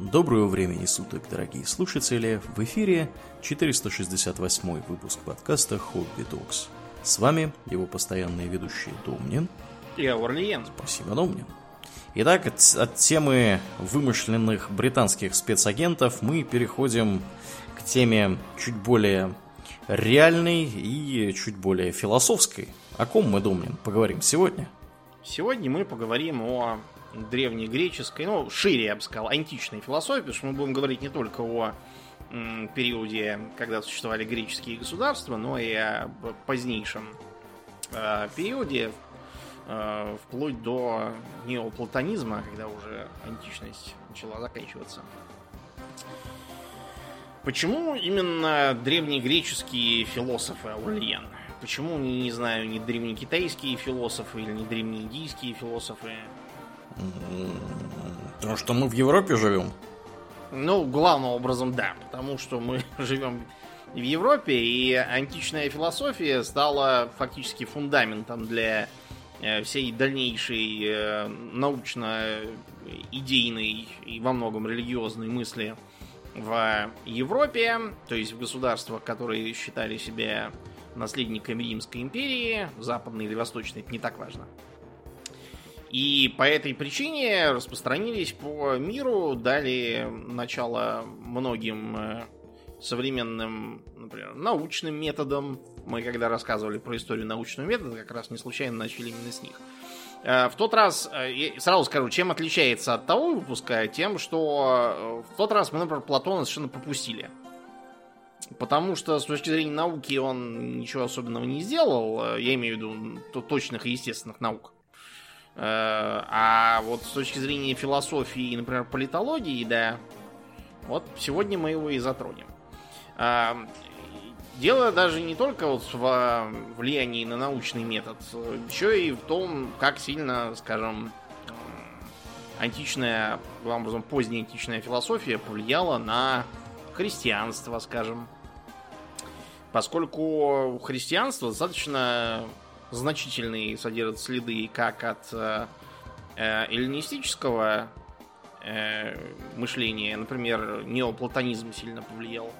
Доброго времени суток, дорогие слушатели! В эфире 468 выпуск подкаста Hobby Talks. С вами его постоянные ведущие Домнин и Аурлиен. Спасибо, Домнин. Итак, от, от темы вымышленных британских спецагентов мы переходим к теме чуть более реальной и чуть более философской. О ком мы, Домнин, поговорим сегодня? Сегодня мы поговорим о древнегреческой, ну, шире, я бы сказал, античной философии, потому что мы будем говорить не только о периоде, когда существовали греческие государства, но и о позднейшем э, периоде, э, вплоть до неоплатонизма, когда уже античность начала заканчиваться. Почему именно древнегреческие философы Аурельян? Почему, не знаю, не древнекитайские философы или не древнеиндийские философы? Потому что мы в Европе живем. Ну, главным образом, да. Потому что мы живем в Европе, и античная философия стала фактически фундаментом для э, всей дальнейшей э, научно-идейной и во многом религиозной мысли в Европе, то есть в государствах, которые считали себя наследниками Римской империи, западной или восточной, это не так важно. И по этой причине распространились по миру, дали начало многим э, современным, например, научным методам. Мы когда рассказывали про историю научного метода, как раз не случайно начали именно с них. Э, в тот раз, э, сразу скажу, чем отличается от того выпуска, тем, что в тот раз мы, например, Платона совершенно пропустили. Потому что с точки зрения науки он ничего особенного не сделал. Я имею в виду точных и естественных наук. Э, а вот с точки зрения философии, например, политологии, да, вот сегодня мы его и затронем. Э, дело даже не только вот в влиянии на научный метод, еще и в том, как сильно, скажем, античная, главным образом, поздняя античная философия повлияла на христианство, скажем. Поскольку христианство достаточно значительные содержат следы как от э, э, эллинистического э, мышления, например, неоплатонизм сильно повлиял,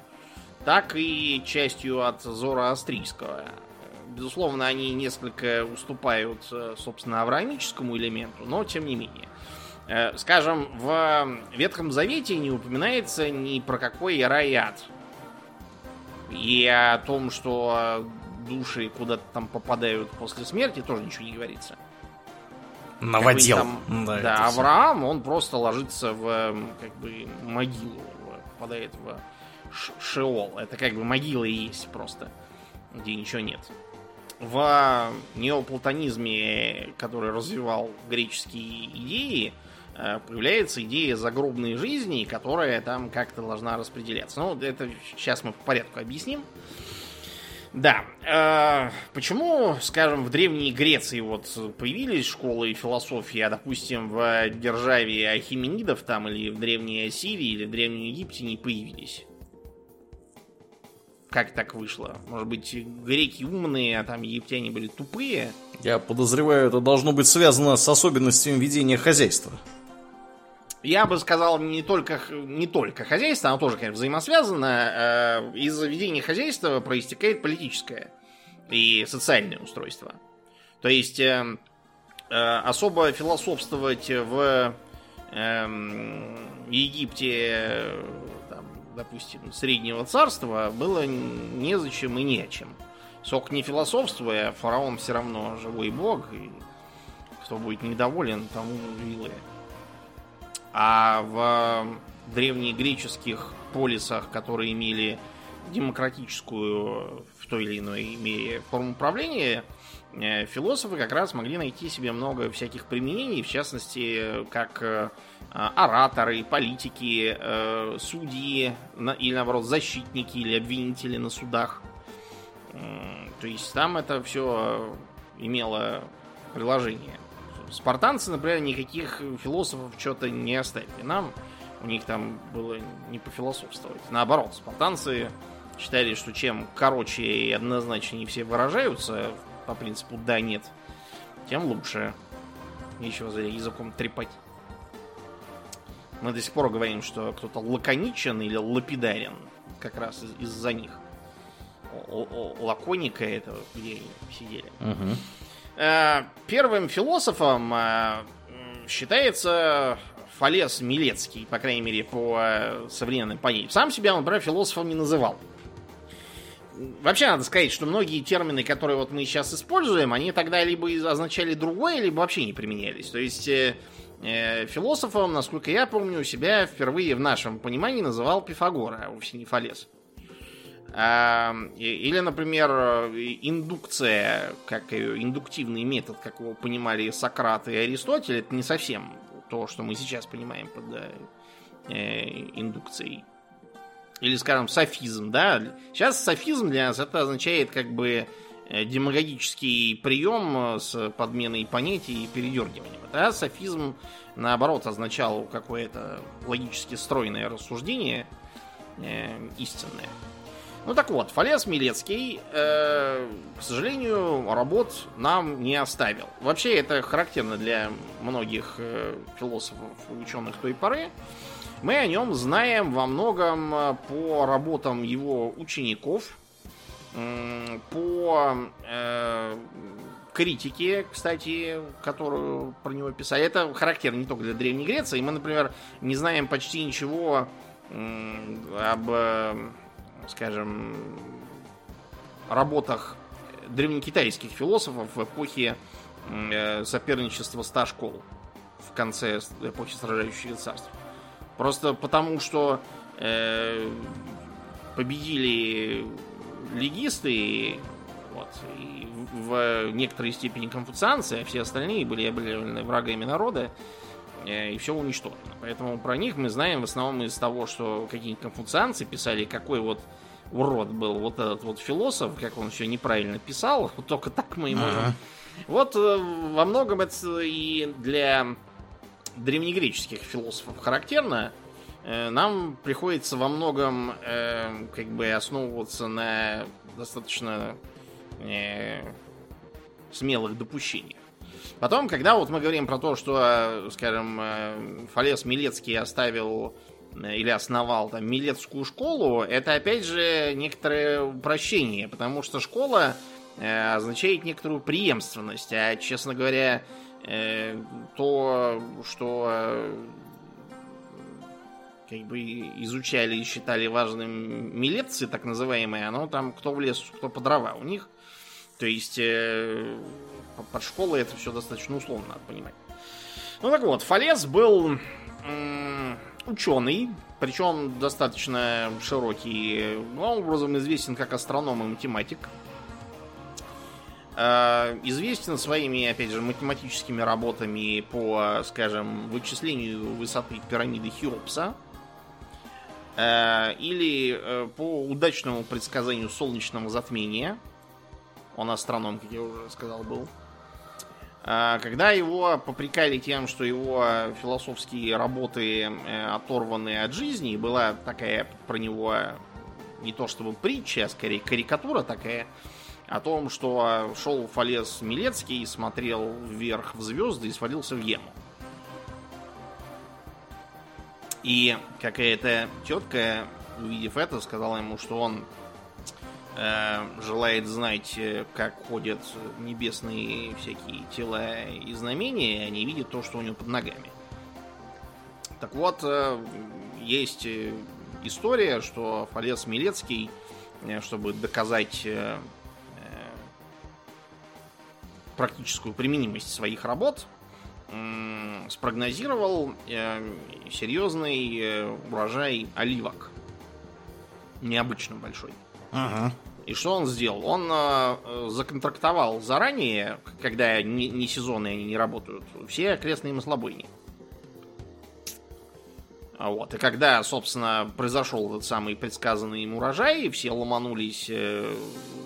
так и частью от зороастрийского. Безусловно, они несколько уступают, э, собственно, авраамическому элементу, но тем не менее. Скажем, в Ветхом Завете не упоминается ни про какой рай ад. И о том, что души куда-то там попадают после смерти, тоже ничего не говорится. Наводил. Там, да, да Авраам, он просто ложится в как бы могилу, попадает в Шеол. Это как бы могила и есть просто, где ничего нет. В неоплатонизме, который развивал греческие идеи, э, появляется идея загробной жизни, которая там как-то должна распределяться. Ну, это сейчас мы по порядку объясним. Да. Э, почему, скажем, в Древней Греции вот появились школы философии, а, допустим, в державе Ахименидов там или в Древней Ассирии или в Древнем Египте не появились? Как так вышло? Может быть, греки умные, а там египтяне были тупые? Я подозреваю, это должно быть связано с особенностями ведения хозяйства я бы сказал, не только, не только хозяйство, оно тоже, конечно, взаимосвязано. Э, из заведения хозяйства проистекает политическое и социальное устройство. То есть э, э, особо философствовать в эм, Египте, там, допустим, Среднего Царства было незачем и не о чем. Сок не философствуя, фараон все равно живой бог, и кто будет недоволен, тому вилы. А в древнегреческих полисах, которые имели демократическую в той или иной мере форму управления, э, философы как раз могли найти себе много всяких применений, в частности, как э, ораторы, политики, э, судьи или, наоборот, защитники или обвинители на судах. То есть там это все имело приложение. Спартанцы, например, никаких философов что-то не оставили. Нам у них там было не пофилософствовать. Наоборот, спартанцы считали, что чем короче и однозначнее все выражаются, по принципу да-нет, тем лучше. Нечего за языком трепать. Мы до сих пор говорим, что кто-то лаконичен или лапидарен. Как раз из- из-за них. О- о- Лаконика это где они сидели. Мгм. Э, Первым философом э, считается Фалес Милецкий, по крайней мере, по э, современным понятиям. Сам себя он, например, философом не называл. Вообще надо сказать, что многие термины, которые вот мы сейчас используем, они тогда либо означали другое, либо вообще не применялись. То есть э, философом, насколько я помню, себя впервые в нашем понимании называл Пифагора, а вовсе не Фалес. Или, например, э, индукция, как индуктивный метод, как его понимали Сократ и Аристотель, это не совсем то, что мы сейчас понимаем под э, э, индукцией. Или, скажем, софизм, да? Сейчас софизм для нас это означает как бы демагогический прием с подменой понятий и передергиванием. Да, софизм, наоборот, означал какое-то логически стройное рассуждение э, истинное. Ну так вот, Фалес Милецкий, э, к сожалению, работ нам не оставил. Вообще это характерно для многих э, философов и ученых той поры. Мы о нем знаем во многом э, по работам его учеников, м, по э, критике, кстати, которую про него писали. Это характерно не только для Древней Греции. Мы, например, не знаем почти ничего м, об, э, скажем, работах древнекитайских философов в эпохе э, соперничества ста школ в конце эпохи сражающих царств. Просто потому, что э, победили легисты, вот, и в некоторой степени конфуцианцы, а все остальные были объявлены врагами народа, э, и все уничтожено. Поэтому про них мы знаем в основном из того, что какие-нибудь конфуцианцы писали, какой вот урод был вот этот вот философ, как он все неправильно писал, вот только так мы и можем. Ага. Вот э, во многом это и для древнегреческих философов характерно. Э, Нам приходится во многом э, как бы основываться на достаточно э, смелых допущениях. Потом, когда вот мы говорим про то, что, э, скажем, э, Фалес Милецкий оставил э, или основал там Милецкую школу, это опять же некоторое упрощение, потому что школа э, означает некоторую преемственность, а, честно говоря, э, то, что э, как бы изучали и считали важным милетцы, так называемые, оно там кто в лес, кто по дрова у них. То есть э, под школой это все достаточно условно, надо понимать. Ну так вот, Фалес был ученый, причем достаточно широкий, главным образом известен как астроном и математик. Э, Известен своими, опять же, математическими работами по, скажем, вычислению высоты пирамиды Хеопса. Э, Или э, по удачному предсказанию солнечного затмения. Он астроном, как я уже сказал, был. А, Когда его попрекали тем, что его философские работы э, оторваны от жизни, была такая про него не то чтобы притча, а скорее карикатура такая, о том, что шел Фалес Милецкий, смотрел вверх в звезды и свалился в яму. И какая-то тетка, увидев это, сказала ему, что он желает знать, э, как ходят небесные всякие тела и знамения, они видят то, что у него под ногами. Так вот, э, есть э, история, что Фалес Милецкий, э, чтобы доказать э, э, практическую применимость своих работ, спрогнозировал э, серьезный э, урожай оливок. Необычно большой. Ага. И что он сделал? Он э, э, законтрактовал заранее, когда не, не сезонные они не работают, все окрестные маслобойни. А Вот. И когда, собственно, произошел этот самый предсказанный им урожай, все ломанулись, э,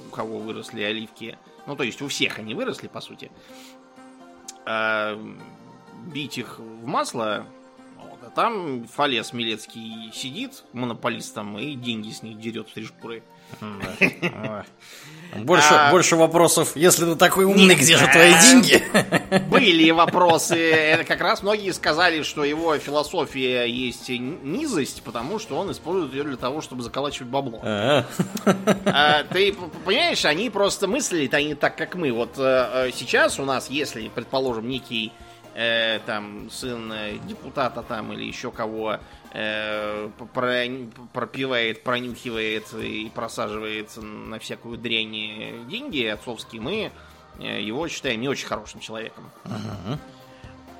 у кого выросли оливки. Ну, то есть у всех они выросли, по сути. А, бить их в масло. Вот. А там Фалес Милецкий сидит монополистом и деньги с них дерет в три шкуры. Больше, а... больше вопросов. Если ты такой умный, где же твои деньги? Были вопросы. Это как раз многие сказали, что его философия есть низость, потому что он использует ее для того, чтобы заколачивать бабло. А, а ты понимаешь, они просто мыслили, они так, как мы. Вот э, э, сейчас у нас, если, предположим, некий э, там сын депутата там или еще кого э, про, пропивает, пронюхивает и просаживает на всякую дрянь деньги отцовские, мы э, его считаем не очень хорошим человеком.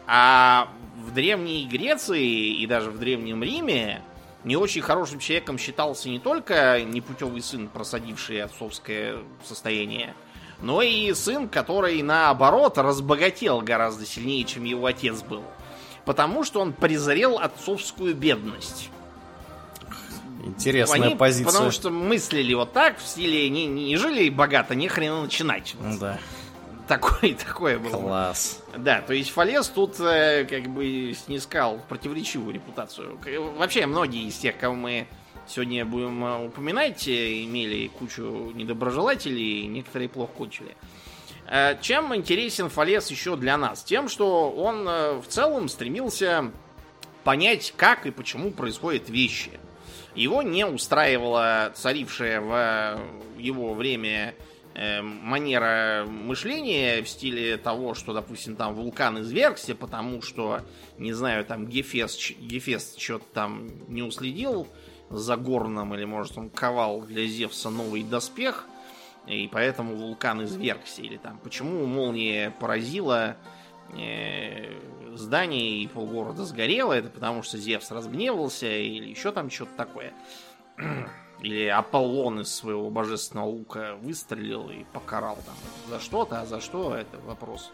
А в Древней Греции и даже в Древнем Риме не очень хорошим человеком считался не только непутевый сын, просадивший отцовское состояние, но и сын, который наоборот разбогател гораздо сильнее, чем его отец был потому что он презрел отцовскую бедность. Интересная Они, позиция. Потому что мыслили вот так, в стиле не, не жили богато, не хрена начинать. Вот. Да. Такое, такое было. Класс. Да, то есть Фалес тут э, как бы снискал противоречивую репутацию. Вообще, многие из тех, кого мы сегодня будем э, упоминать, э, имели кучу недоброжелателей, некоторые плохо кончили. Э, чем интересен Фалес еще для нас? Тем, что он э, в целом стремился понять, как и почему происходят вещи. Его не устраивала царившая в его время манера мышления в стиле того, что, допустим, там вулкан извергся, потому что, не знаю, там Гефест, Гефест что-то там не уследил за горном, или, может, он ковал для Зевса новый доспех, и поэтому вулкан извергся. Или там, почему молния поразила э, здание и полгорода сгорело, это потому что Зевс разгневался, или еще там что-то такое. Или Аполлон из своего божественного лука выстрелил и покарал там за что-то, а за что это вопрос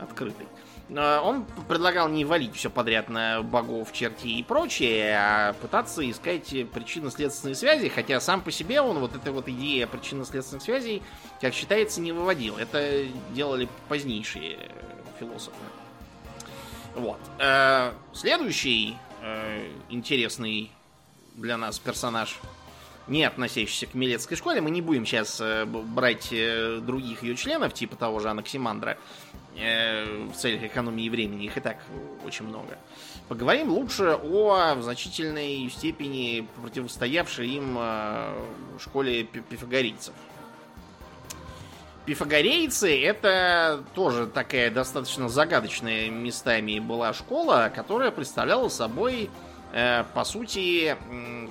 открытый. Он предлагал не валить все подряд на богов, чертей и прочее, а пытаться искать причинно-следственные связи, хотя сам по себе он вот эта вот идея причинно-следственных связей, как считается, не выводил. Это делали позднейшие философы. Вот. Э, следующий э, интересный для нас персонаж, не относящийся к Милецкой школе, мы не будем сейчас э, брать других ее членов, типа того же Анаксимандра, Э, в целях экономии времени, их и так очень много. Поговорим лучше о в значительной степени противостоявшей им э, школе пифагорейцев. Пифагорейцы это тоже такая достаточно загадочная местами была школа, которая представляла собой э, по сути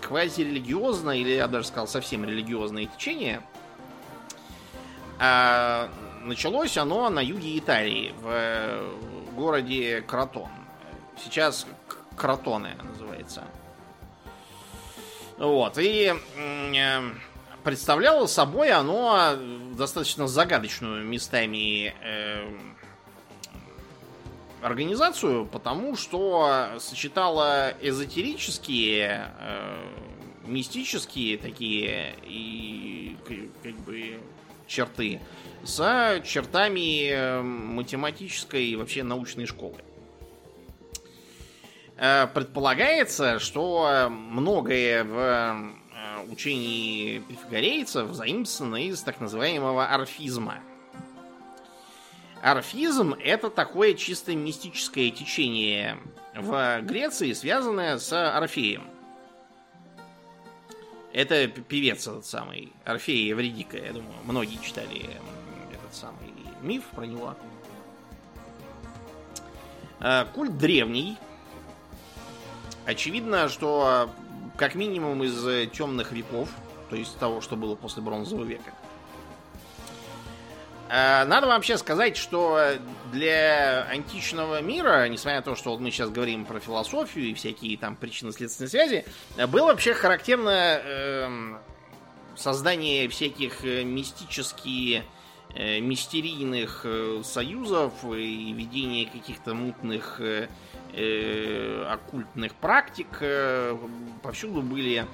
квазирелигиозное или я даже сказал совсем религиозное течение. А, началось оно на юге Италии, в э, городе Кротон. Сейчас Кротоне называется. Вот, и э, представляло собой оно достаточно загадочную местами э, организацию, потому что сочетала эзотерические, мистические такие и как бы черты с чертами э, математической и вообще научной школы. Э, предполагается, что многое в э, учении пифагорейцев заимствовано из так называемого орфизма. Орфизм – это такое чисто мистическое течение в Греции, связанное с Орфеем – это певец этот самый, Орфей Евредика, я думаю, многие читали этот самый миф про него. А, культ древний. Очевидно, что как минимум из темных веков, то есть того, что было после бронзового века. Э, надо вообще сказать, что для античного мира, несмотря на то, что мы сейчас говорим про философию и всякие там причинно-следственные связи, было вообще характерно э, создание всяких э, мистических, э, мистерийных э, союзов и ведение каких-то мутных э, э, оккультных практик. Э, повсюду были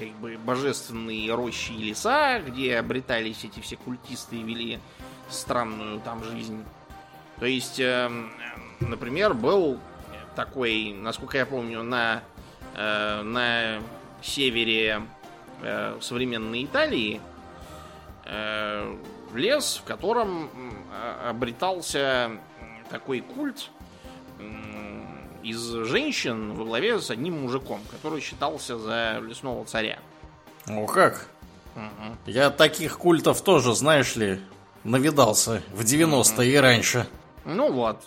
как бы божественные рощи и леса, где обретались эти все культисты и вели странную там жизнь. То есть, э, например, был такой, насколько я помню, на, э, на севере э, современной Италии, э, лес, в котором э, обретался такой культ из женщин во главе с одним мужиком, который считался за лесного царя. О, как? Угу. Я таких культов тоже, знаешь ли, навидался в 90-е и раньше. Ну вот.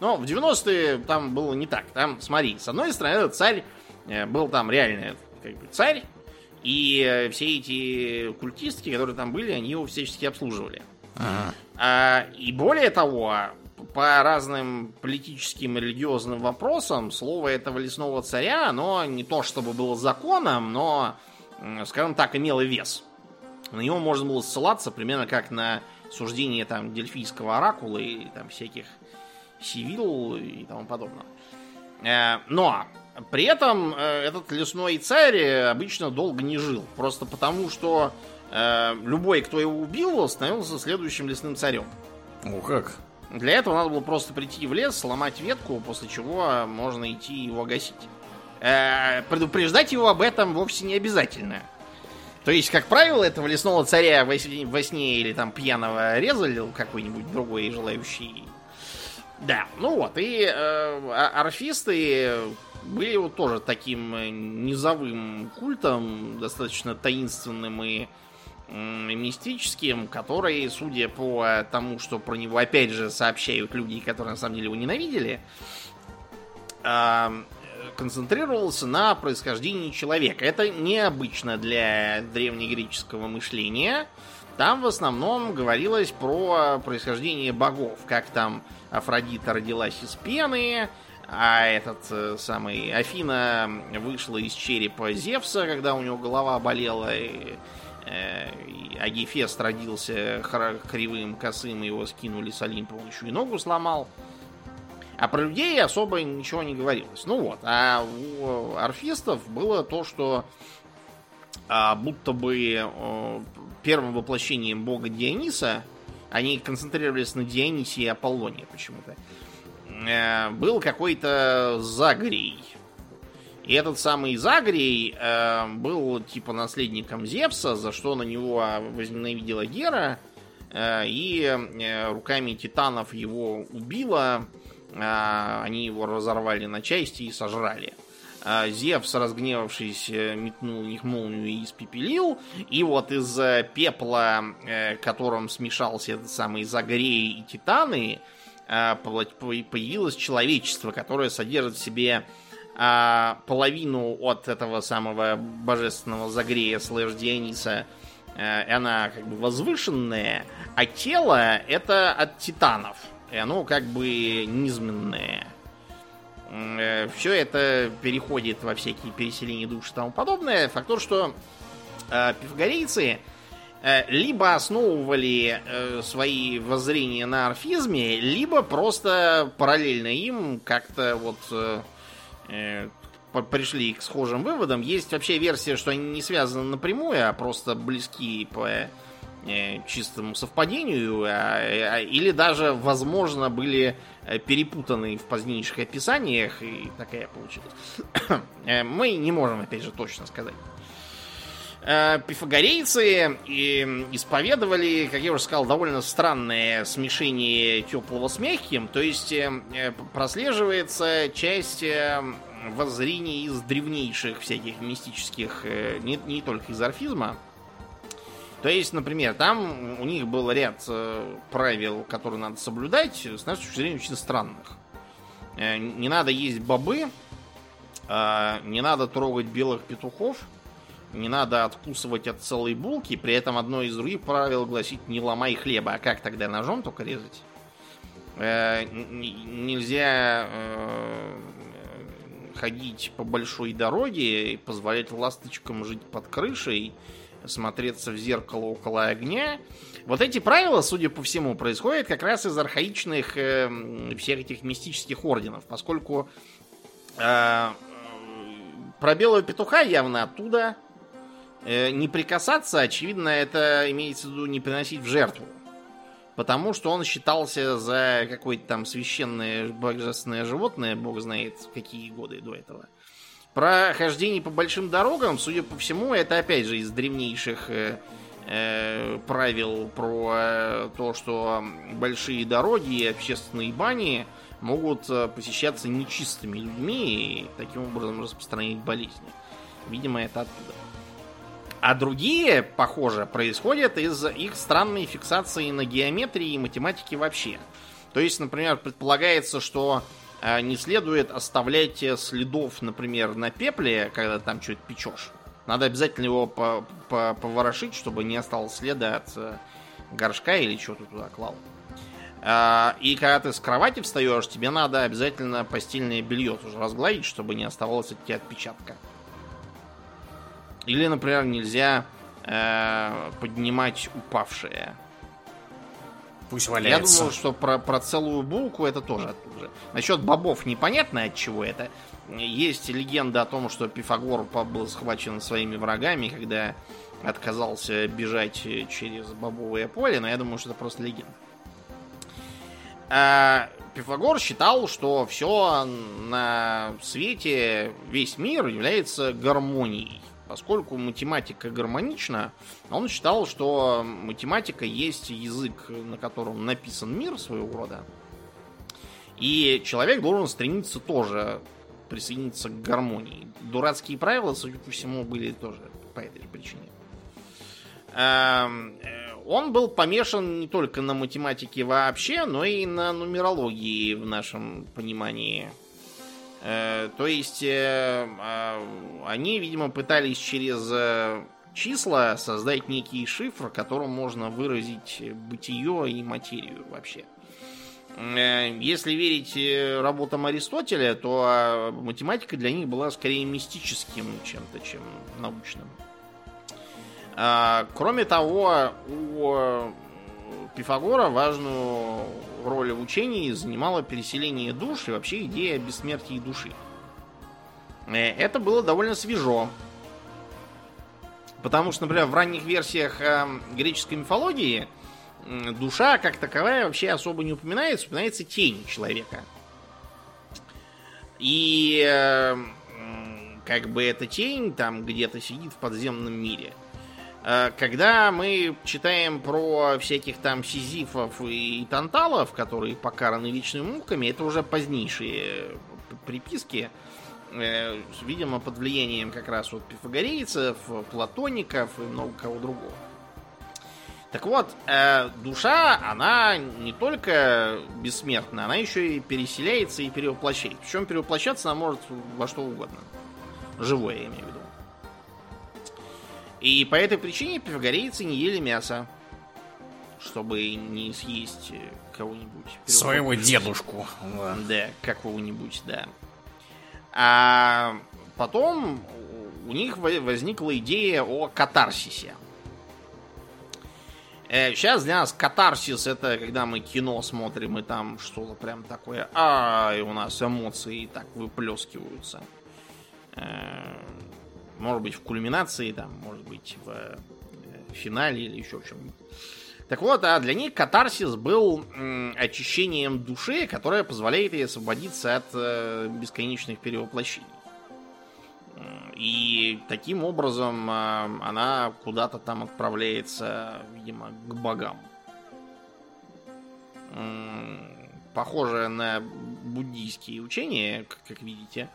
Но в 90-е там было не так. Там, смотри, с одной стороны, этот царь э, был там реально как бы, царь, и э, все эти культистки, которые там были, они его всячески обслуживали. Ага. А, и более того, по разным политическим и религиозным вопросам слово этого лесного царя, оно не то чтобы было законом, но, скажем так, имело вес. На него можно было ссылаться примерно как на суждение там дельфийского оракула и там всяких сивил и тому подобное. Э, но при этом э, этот лесной царь обычно долго не жил. Просто потому, что э, любой, кто его убил, становился следующим лесным царем. Ну как? Для этого надо было просто прийти в лес, сломать ветку, после чего можно идти его гасить. Предупреждать его об этом вовсе не обязательно. То есть, как правило, этого лесного царя во сне или там пьяного резали какой-нибудь другой желающий. Да, ну вот, и э, а, орфисты были вот тоже таким э, низовым культом, достаточно таинственным и мистическим, который, судя по тому, что про него опять же сообщают люди, которые на самом деле его ненавидели, концентрировался на происхождении человека. Это необычно для древнегреческого мышления. Там в основном говорилось про происхождение богов, как там Афродита родилась из пены, а этот э, самый Афина вышла из черепа Зевса, когда у него голова болела, и, э, и Агифест родился кривым, косым, его скинули с Олимпа, он еще и ногу сломал. А про людей особо ничего не говорилось. Ну вот, а у орфистов было то, что а, будто бы первым воплощением бога Диониса, они концентрировались на Дионисе и Аполлоне почему-то, а, был какой-то Загрий. И этот самый Загрий э, был типа наследником Зевса, за что на него возненавидела Гера, э, и э, руками титанов его убила, а, они его разорвали на части и сожрали. А, Зевс, разгневавшись, э, метнул в них молнию и испепелил. И вот из пепла, э, которым смешался этот самый Загрей и Титаны, появилось человечество, которое содержит в себе половину от этого самого божественного Загрея слэш Диониса, э, она как бы возвышенная, а тело это от титанов – и оно как бы низменное. Э, Все это переходит во всякие переселения душ и тому подобное. Факт то, что э, пифагорейцы либо основывали свои воззрения на орфизме, либо просто параллельно им как-то вот пришли к схожим выводам. Есть вообще версия, что они не связаны напрямую, а просто близки по Э, чистому совпадению, а, а, или даже, возможно, были э, перепутаны в позднейших описаниях, и такая получилась. Э, мы не можем, опять же, точно сказать. Пифагорейцы исповедовали, как я уже сказал, довольно странное смешение теплого с мягким, то есть прослеживается часть воззрений из древнейших всяких мистических, не, не только из орфизма, то есть, например, там у них был ряд э, правил, которые надо соблюдать, с нашей точки зрения, очень странных. Э, не надо есть бобы, э, не надо трогать белых петухов, не надо откусывать от целой булки, при этом одно из других правил гласит не ломай хлеба, а как тогда ножом только резать? Нельзя ходить по большой дороге и позволять ласточкам жить под крышей, смотреться в зеркало около огня. Вот эти правила, судя по всему, происходят как раз из архаичных э, всех этих мистических орденов, поскольку э, про белого петуха явно оттуда. Э, не прикасаться, очевидно, это имеется в виду не приносить в жертву. Потому что он считался за какое-то там священное божественное животное, бог знает, какие годы до этого. Про хождение по большим дорогам, судя по всему, это опять же из древнейших э, э, правил про э, то, что большие дороги и общественные бани могут э, посещаться нечистыми людьми и таким образом распространять болезни. Видимо, это оттуда. А другие, похоже, происходят из их странной фиксации на геометрии и математике вообще. То есть, например, предполагается, что э, не следует оставлять следов, например, на пепле, когда там что-то печешь. Надо обязательно его по -по поворошить, чтобы не осталось следа от э, горшка или что-то туда клал. А, и когда ты с кровати встаешь, тебе надо обязательно постельное белье тоже разгладить, чтобы не оставалось от тебя отпечатка. Или, например, нельзя э, поднимать упавшее. Пусть валяется. Я думаю, что про, про целую булку это тоже оттуда же. Насчет бобов непонятно от чего это. Есть легенда о том, что Пифагор был схвачен своими врагами, когда отказался бежать через бобовое поле, но я думаю, что это просто легенда. А Пифагор считал, что все на свете, весь мир является гармонией. Поскольку математика гармонична, он считал, что математика есть язык, на котором написан мир своего рода. И человек должен стремиться тоже присоединиться к гармонии. Дурацкие правила, судя по всему, были тоже по этой причине. Эм, э, он был помешан не только на математике вообще, но и на нумерологии в нашем понимании. Э, то есть э, а, они, видимо, пытались через числа создать некий шифр, которым можно выразить бытие и материю вообще. Если верить работам Аристотеля, то а, математика для них была скорее мистическим чем-то, чем научным. А, кроме того, у Пифагора важную роль в учении занимало переселение душ и вообще идея бессмертия души. Э, это было довольно свежо. Потому что, например, в ранних версиях э, греческой мифологии душа как таковая вообще особо не упоминается, упоминается тень человека. И э, как бы эта тень там где-то сидит в подземном мире – когда мы читаем про всяких там сизифов и танталов, которые покараны вечными муками, это уже позднейшие приписки, э, видимо, под влиянием как раз вот пифагорейцев, платоников и много кого другого. Так вот, э, душа, она не только бессмертна, она еще и переселяется и перевоплощается. Причем перевоплощаться она может во что угодно. Живое, я имею в виду. И по этой причине пифагорейцы не ели мясо, чтобы не съесть э, кого-нибудь. Своего дедушку. Да, какого-нибудь, да. А потом у них возникла идея о катарсисе. Сейчас э, для нас катарсис это когда мы кино смотрим и там что-то прям такое, а и у нас эмоции так выплескиваются. Может быть, в кульминации, там, может быть, в э, финале или еще в чем-нибудь. Так вот, а для них катарсис был очищением души, которое позволяет ей освободиться от э, бесконечных перевоплощений. И таким образом э, она куда-то там отправляется, видимо, к богам похоже на буддийские учения, как видите.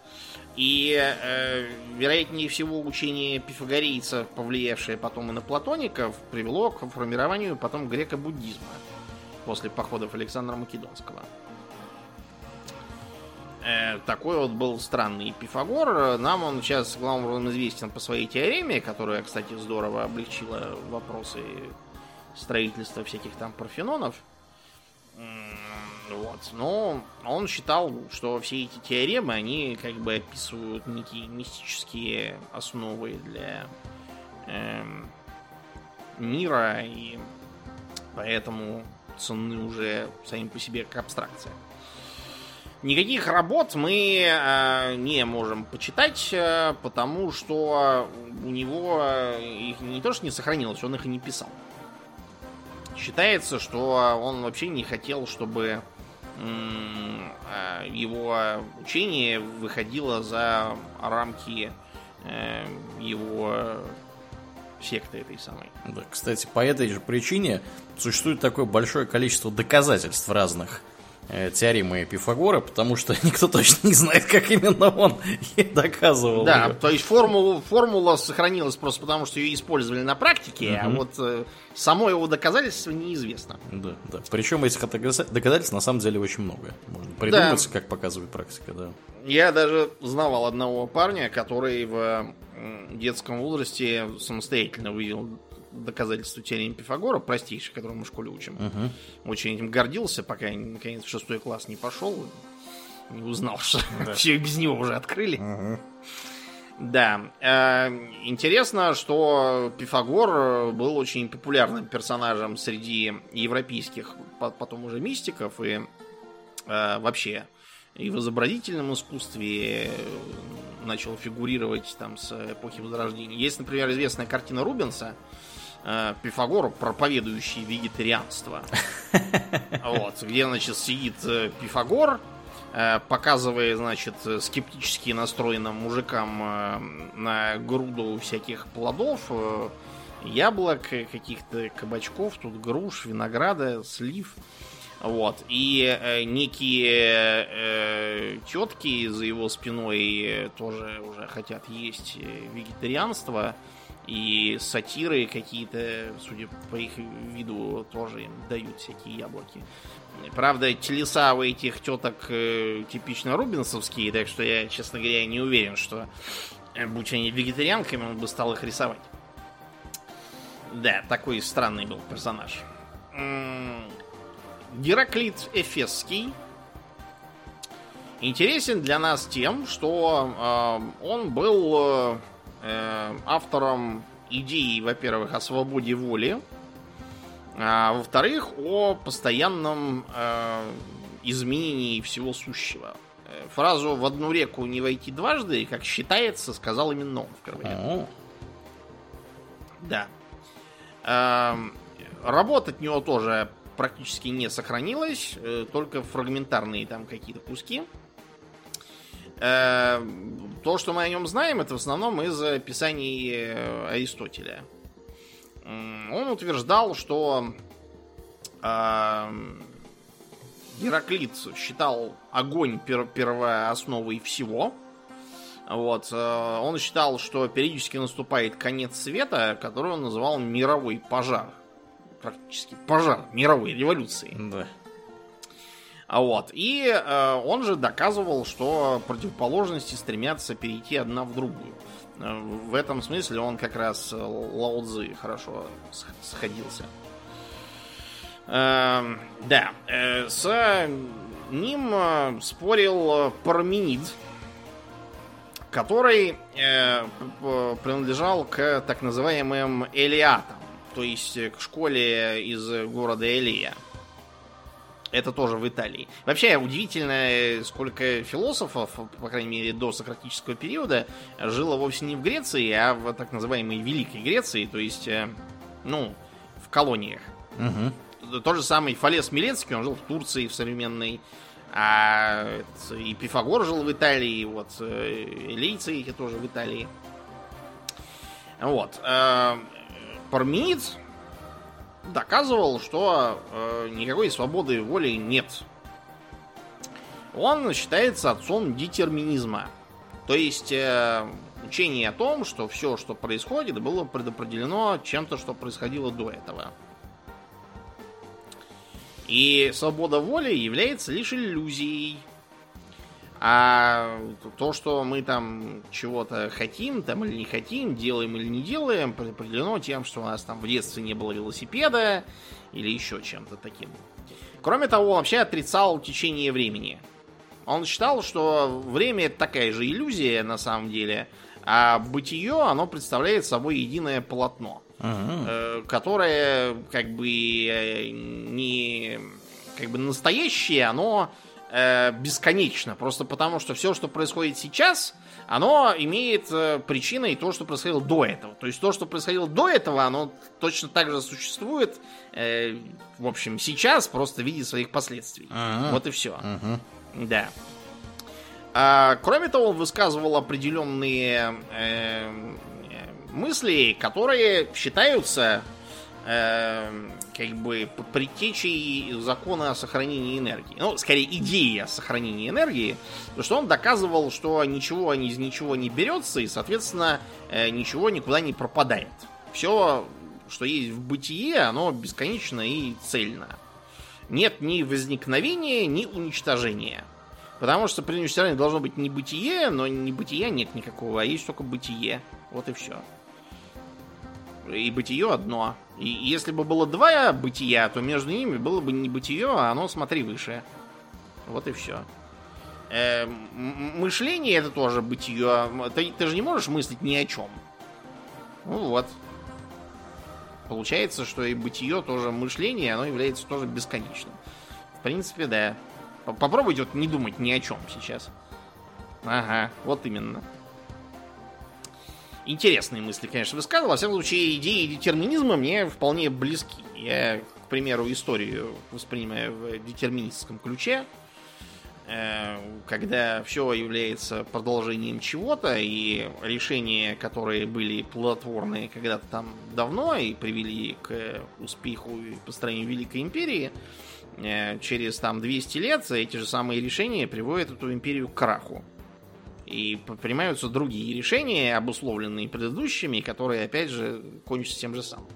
И, э, вероятнее всего, учение пифагорейцев, повлиявшее потом и на платоников, привело к формированию потом греко-буддизма после походов Александра Македонского. Э, такой вот был странный Пифагор. Нам он сейчас главным образом известен по своей теореме, которая, кстати, здорово облегчила вопросы строительства всяких там парфенонов. Вот. Но он считал, что все эти теоремы, они как бы описывают некие мистические основы для эм, мира, и поэтому ценны уже сами по себе как абстракция. Никаких работ мы э, не можем почитать, э, потому что у него их не то что не сохранилось, он их и не писал. Считается, что он вообще не хотел, чтобы его учение выходило за рамки э, его секты этой самой. Да, кстати, по этой же причине существует такое большое количество доказательств разных э, теоремы Пифагора, потому что никто точно не знает, как именно он доказывал. Да, ее. то есть формула, формула сохранилась просто потому, что ее использовали на практике, а Мгм. вот э, само его доказательство неизвестно. Да, да. Причем этих доказа- доказательств на самом деле очень много. Можно придумать, как показывает практика, да. Я даже знавал одного парня, который в детском возрасте самостоятельно вывел доказательства теоремы Пифагора, простейшей, которую мы в школе учим. Мгм. Очень этим гордился, пока наконец в шестой класс не пошел. Не узнал, что все без него уже открыли. Да. э, Интересно, что Пифагор э, был очень популярным персонажем среди европейских по- потом уже мистиков и э, вообще и в изобразительном искусстве начал фигурировать там с эпохи Возрождения. Есть, например, известная картина Рубенса э, Пифагор, проповедующий вегетарианство. Вот, где, значит, сидит э, Пифагор, э, показывая, значит, скептически настроенным мужикам э, на груду всяких плодов, яблок, каких-то кабачков, тут груш, винограда, слив. Вот. И э, некие э, тетки за его спиной тоже уже хотят есть вегетарианство. И сатиры какие-то, судя по их виду, тоже им дают всякие яблоки. Правда, телеса у этих теток э, типично рубинсовские, так что я, честно говоря, не уверен, что э, будь они вегетарианками, он бы стал их рисовать. Да, такой странный был персонаж. Гераклит Эфесский интересен для нас тем, что э, он был э, э, автором идеи, во-первых, о свободе воли, а во-вторых, о постоянном э, изменении всего сущего. Э, Фразу «в одну реку не войти дважды», как считается, сказал именно он впервые. О, Да. Эм, Работа от него тоже практически не сохранилась, э, только фрагментарные там какие-то куски. Э, То, что мы о нем знаем, это в основном из описаний э, Аристотеля. Он утверждал, что эм, Гераклит считал огонь пер- первоосновой всего. Вот. э, Он считал, что периодически наступает конец света, который он называл мировой пожар. Практически пожар мировой революции. да. А вот. И э, он же доказывал, что противоположности стремятся перейти одна в другую. Э, В этом смысле он как раз э, Лао хорошо сходился. Эм, да. э, С ним э, спорил Парменид, который э, принадлежал к так называемым элиатам, то есть э, к школе из города Элия. Это тоже в Италии. Вообще удивительно, сколько философов, по крайней мере, до сократического периода, жило вовсе не в Греции, а в так называемой Великой Греции, то есть, э, ну, в колониях. Мгм. Тот же самый Фалес Милецкий, он жил в Турции, в современной. А и Пифагор жил в Италии, вот э, элейцы эти тоже в Италии. Вот. э, Парменид доказывал, что э, никакой свободы воли нет. Он считается отцом детерминизма. То есть э, учение о том, что все, что происходит, было предопределено чем-то, что происходило до этого. И свобода воли является лишь иллюзией. А то, что мы там чего-то хотим, там или не хотим, делаем или не делаем, предопределено тем, что у нас там в детстве не было велосипеда или еще чем-то таким. Кроме того, он вообще отрицал течение времени. Он считал, что время это такая же иллюзия на самом деле, а бытие, оно представляет собой единое полотно Ага. э, которое как бы э, не как бы настоящее, оно э, бесконечно. Просто потому, что все, что происходит сейчас, оно имеет э, причиной то, что происходило до этого. То есть то, что происходило до этого, оно точно так же существует, э, в общем, сейчас, просто в виде своих последствий. Ага. Вот и все. Мгм. Да. А, кроме того, он высказывал определенные э, мысли, которые считаются э, как бы предтечей закона о сохранении энергии. Ну, скорее, идеи о сохранении энергии. Потому что он доказывал, что ничего из ничего не берется, и, соответственно, э, ничего никуда не пропадает. Все, что есть в бытие, оно бесконечно и цельно. Нет ни возникновения, ни уничтожения. Потому что при уничтожении должно быть не бытие, но не бытия нет никакого, а есть только бытие. Вот и все. И бытие одно. И если бы было два бытия, то между ними было бы не бытие, а оно смотри выше. Вот и все. Э, мышление это тоже бытие. Ты, ты же не можешь мыслить ни о чем. Ну вот. Получается, что и бытие тоже мышление, оно является тоже бесконечным. В принципе, да. Попробуйте вот не думать ни о чем сейчас. Ага, вот именно. Интересные мысли, конечно, высказывал. Во всяком случае, идеи детерминизма мне вполне близки. Я, к примеру, историю воспринимаю в детерминистском ключе, э, когда все является продолжением чего-то, и решения, которые были плодотворные когда-то там давно и привели к успеху и построению Великой Империи, Э, через там 200 лет эти же самые решения приводят эту империю к краху. И принимаются другие решения, обусловленные предыдущими, которые, опять же, кончатся тем же самым.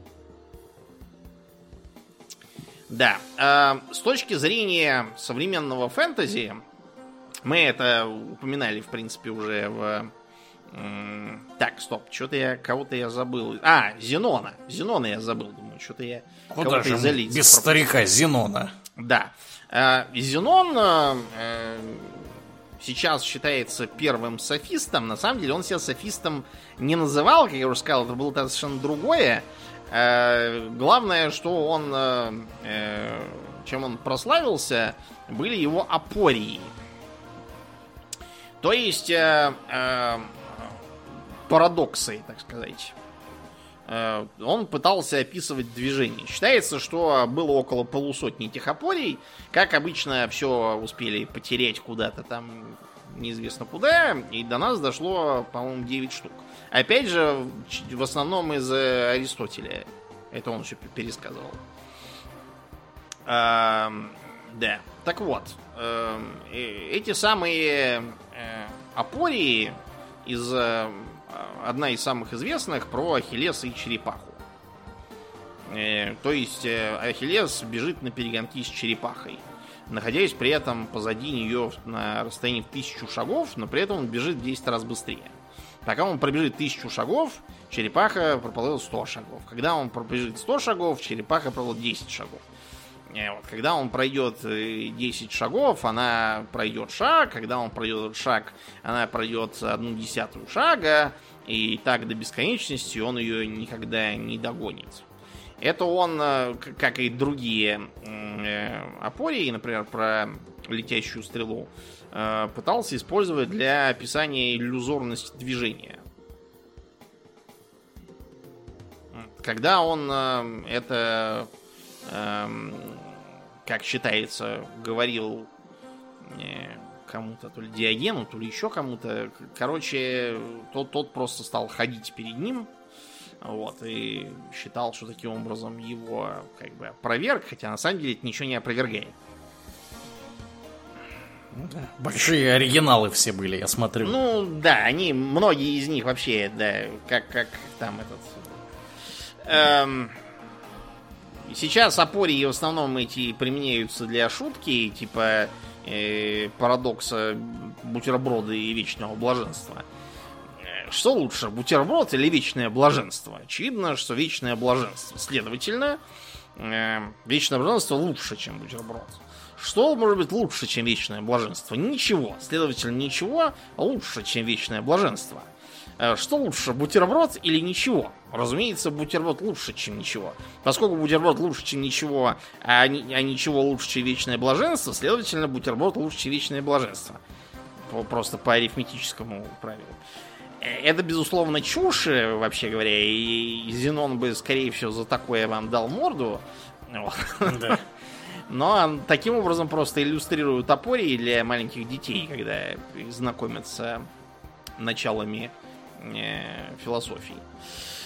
Да, э, с точки зрения современного фэнтези, мы это упоминали, в принципе, уже в... Э, так, стоп, что-то я, кого-то я забыл. А, Зенона. Зенона я забыл, думаю, что-то я Куда же без пропустил. старика Зенона? Да. Э, Зенон э, э, сейчас считается первым софистом. На самом деле он себя софистом не называл, как я уже сказал, это было совершенно другое. Главное, что он, чем он прославился, были его апории. То есть парадоксы, так сказать. Э, он пытался описывать движение. Считается, что было около полусотни этих опорий. Как обычно, все успели потерять куда-то там неизвестно куда, и до нас дошло, по-моему, 9 штук. Опять же, в основном из Аристотеля. Это он еще пересказывал. А, да. Так вот, эм, э, эти самые э, опории из одна из самых известных про Ахиллеса и черепаху. Э, то есть э, Ахиллес бежит на перегонки с черепахой, находясь при этом позади нее на расстоянии в тысячу шагов, но при этом он бежит в 10 раз быстрее. Пока он пробежит тысячу шагов, черепаха проплывет 100 шагов. Когда он пробежит 100 шагов, черепаха проплывет 10 шагов. Э, вот, когда он пройдет 10 шагов, она пройдет шаг. Когда он пройдет шаг, она пройдет одну десятую шага. И так до бесконечности он ее никогда не догонит. Это он, э, как и другие э, опории, например, про летящую стрелу, э, пытался использовать для описания иллюзорности движения. Когда он это, эм, как считается, говорил кому-то, то ли Диогену, то ли еще кому-то. Короче, тот, тот просто стал ходить перед ним, вот, и считал, что таким образом его как бы опроверг, хотя на самом деле это ничего не опровергает. Ну большие оригиналы все были, я смотрю. Ну, да, они, многие из них вообще, да, как, как там этот... Эм, сейчас опории в основном эти применяются для шутки, типа э, парадокса бутерброда и вечного блаженства. Э, что лучше, бутерброд или вечное блаженство? Очевидно, что вечное блаженство. Следовательно, э, вечное блаженство лучше, чем бутерброд. Что может быть лучше, чем вечное блаженство? Ничего. Следовательно, ничего лучше, чем вечное блаженство. Э, что лучше, бутерброд или ничего? Разумеется, бутерброд лучше, чем ничего. Поскольку бутерброд лучше, чем ничего, а, а ничего лучше, чем вечное блаженство, следовательно, бутерброд лучше, чем вечное блаженство. Просто по арифметическому правилу. Э, это, безусловно, чушь, э, вообще говоря, и Зенон бы, скорее всего, за такое вам дал морду. Да. Но таким образом просто иллюстрирую топорий для маленьких детей, когда знакомятся началами философии.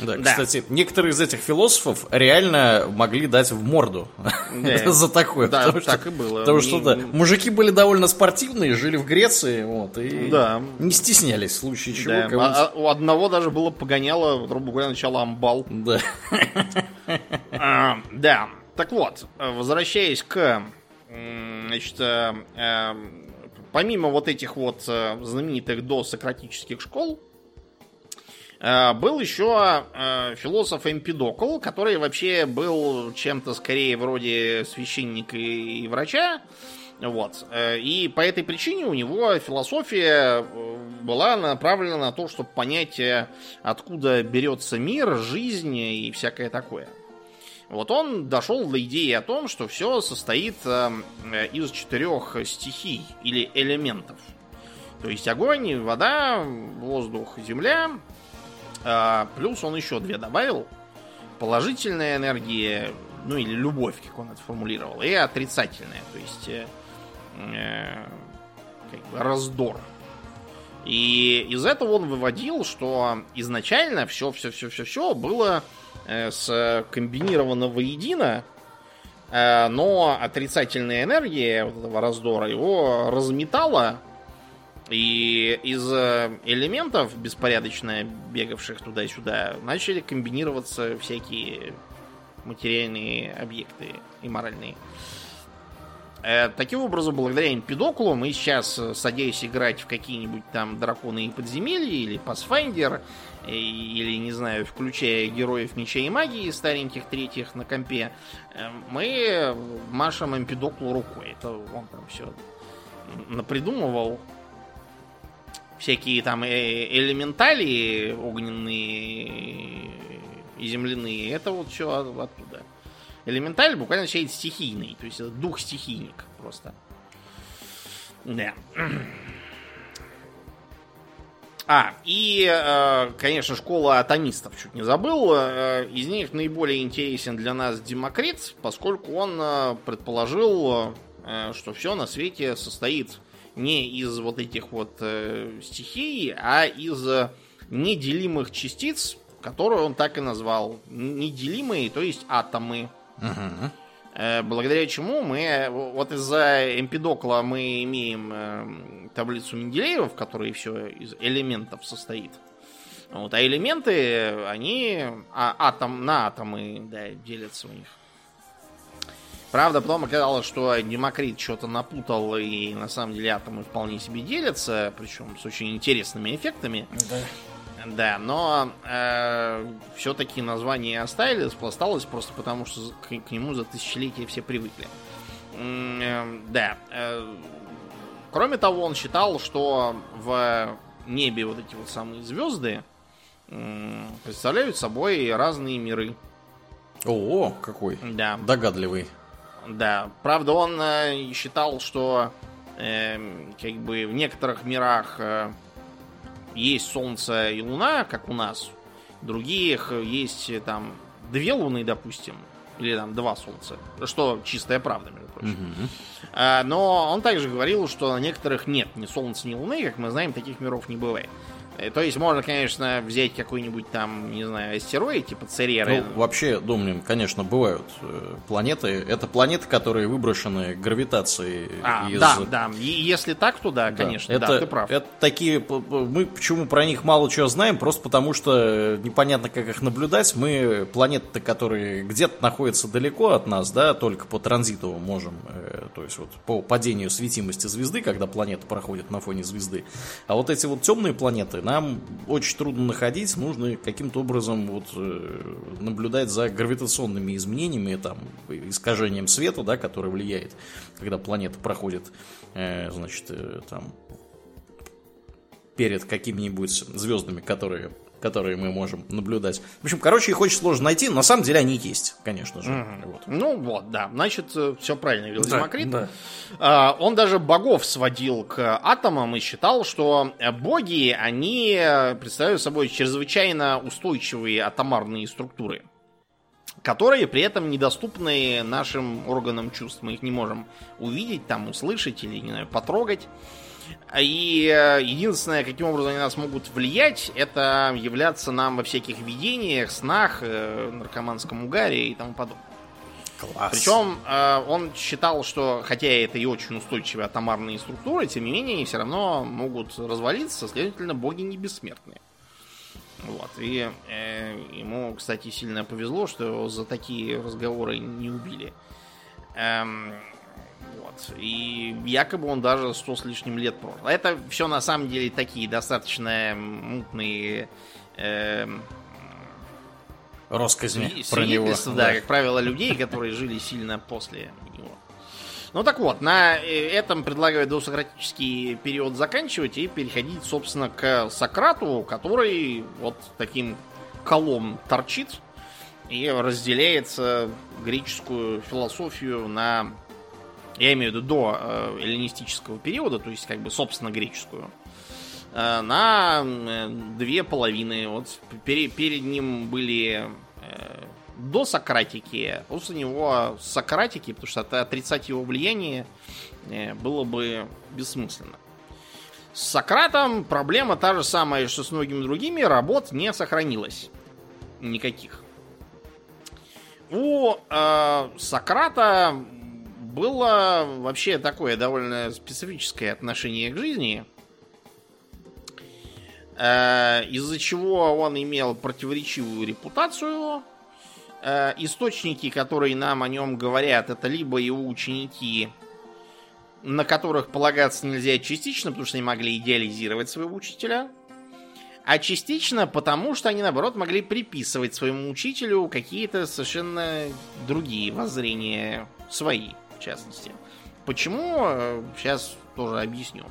Да, да, кстати, некоторые из этих философов реально могли дать в морду да. за такое. Да, потому так что, и было. Потому что, да, мужики были довольно спортивные, жили в Греции, вот, и да. не стеснялись в случае чего. Да. А, а у одного даже было погоняло, грубо говоря, начало амбал. Да. А, да. Так вот, возвращаясь к, значит, э, э, помимо вот этих вот э, знаменитых досократических школ, был еще э, философ Эмпидокл, который вообще был чем-то скорее вроде священника и врача. Вот. Э, и по этой причине у него философия была направлена на то, чтобы понять, откуда берется мир, жизнь и всякое такое. Вот он дошел до идеи о том, что все состоит из четырех стихий или элементов. То есть огонь, вода, воздух, земля а, плюс он еще две добавил. Положительная энергия, ну или любовь, как он это формулировал, и отрицательная, то есть э, э, как бы раздор. И из этого он выводил, что изначально все, все, все, все, все было э, с воедино, э, но отрицательная энергия вот этого раздора его разметала и из э, элементов, беспорядочно бегавших туда-сюда, начали комбинироваться всякие материальные объекты и моральные. Э, таким образом, благодаря Эмпидоклу мы сейчас, э, садясь играть в какие-нибудь там драконы и подземелья, или Pathfinder, или, не знаю, включая героев меча и магии стареньких третьих на компе, мы машем Эмпидоклу рукой. Это он там все напридумывал всякие там э, элементали огненные и земляные, это вот все оттуда. Элементаль буквально означает стихийный, то есть это дух стихийник просто. Да. А, и, э, конечно, школа атомистов, чуть не забыл. Э, из них наиболее интересен для нас Демокрит, поскольку он предположил, что все на свете состоит не из вот этих вот э, стихий, а из неделимых частиц, которые он так и назвал. Неделимые, то есть атомы. Угу. Э, благодаря чему мы, вот из-за Эмпидокла мы имеем э, таблицу Менделеева, в которой все из элементов состоит. Вот, а элементы, они а, атом, на атомы да, делятся у них. Правда, потом оказалось, что Демокрит что-то напутал, и на самом деле атомы вполне себе делятся, причем с очень интересными эффектами. Да. Да, но э, все-таки название оставили, осталось просто потому, что к, к нему за тысячелетия все привыкли. Э, да. Э, кроме того, он считал, что в небе вот эти вот самые звезды э, представляют собой разные миры. О, какой да. догадливый. Да, правда, он э, считал, что э, как бы в некоторых мирах э, есть Солнце и Луна, как у нас. В других есть э, там две Луны, допустим, или там два Солнца, что чистая правда, между прочим. Угу. А, но он также говорил, что на некоторых нет ни Солнца, ни Луны, как мы знаем, таких миров не бывает. Э, то есть можно, конечно, взять какой-нибудь там, не знаю, астероид типа Цереры. Ну, вообще, Думнин, конечно, бывают э, планеты. Это планеты, которые выброшены гравитацией а, из... Да, да. И если так, то да, конечно, это, да, ты прав. Это такие... Мы почему про них мало чего знаем? Просто потому что непонятно, как их наблюдать. Мы планеты, которые где-то находятся далеко от нас, да, только по транзиту можем, э, то есть вот по падению светимости звезды, когда планета проходит на фоне звезды. А вот эти вот темные планеты, нам очень трудно находить, нужно каким-то образом вот, э, наблюдать за гравитационными изменениями, там, искажением света, да, которое влияет, когда планета проходит, э, значит, э, там, перед какими-нибудь звездами, которые которые мы можем наблюдать. В общем, короче, их очень сложно найти, но на самом деле они есть, конечно же. Mm-hmm. Вот. Ну вот, да, значит, э, все правильно говорил да, Демокрит. Да. А, он даже богов сводил к атомам и считал, что боги, они представляют собой чрезвычайно устойчивые атомарные структуры. которые при этом недоступны нашим органам чувств. Мы их не можем увидеть, там, услышать или, не знаю, потрогать. И э, единственное, каким образом они нас могут влиять, это являться нам во всяких видениях, снах, э, наркоманском угаре и тому подобное. Класс. Причем э, он считал, что хотя это и очень устойчивые атомарные структуры, тем не менее они все равно могут развалиться, следовательно, боги не бессмертные. Вот. И э, ему, кстати, сильно повезло, что его за такие разговоры не убили. Эм, вот. И якобы он даже сто с лишним лет прожил. Это все на самом деле такие достаточно мутные э, Росказни про него. Да, да, как правило, людей, которые жили сильно после него. Ну так вот, на э, этом предлагаю досократический период заканчивать и переходить, собственно, к Сократу, который вот таким колом торчит и разделяется греческую философию на я имею в виду до э, эллинистического периода, то есть как бы собственно греческую, э, на э, две половины. Вот перед, ним были до Сократики, после него Сократики, потому что отрицать его влияние было бы бессмысленно. С Сократом проблема та же самая, что с многими другими, работ не сохранилось. Никаких. У э, Сократа было вообще такое довольно специфическое отношение к жизни, э, из-за чего он имел противоречивую репутацию. Э, источники, которые нам о нем говорят, это либо его ученики, на которых полагаться нельзя частично, потому что они могли идеализировать своего учителя, а частично потому, что они, наоборот, могли приписывать своему учителю какие-то совершенно другие воззрения свои частности. Почему? Сейчас э, тоже объясню.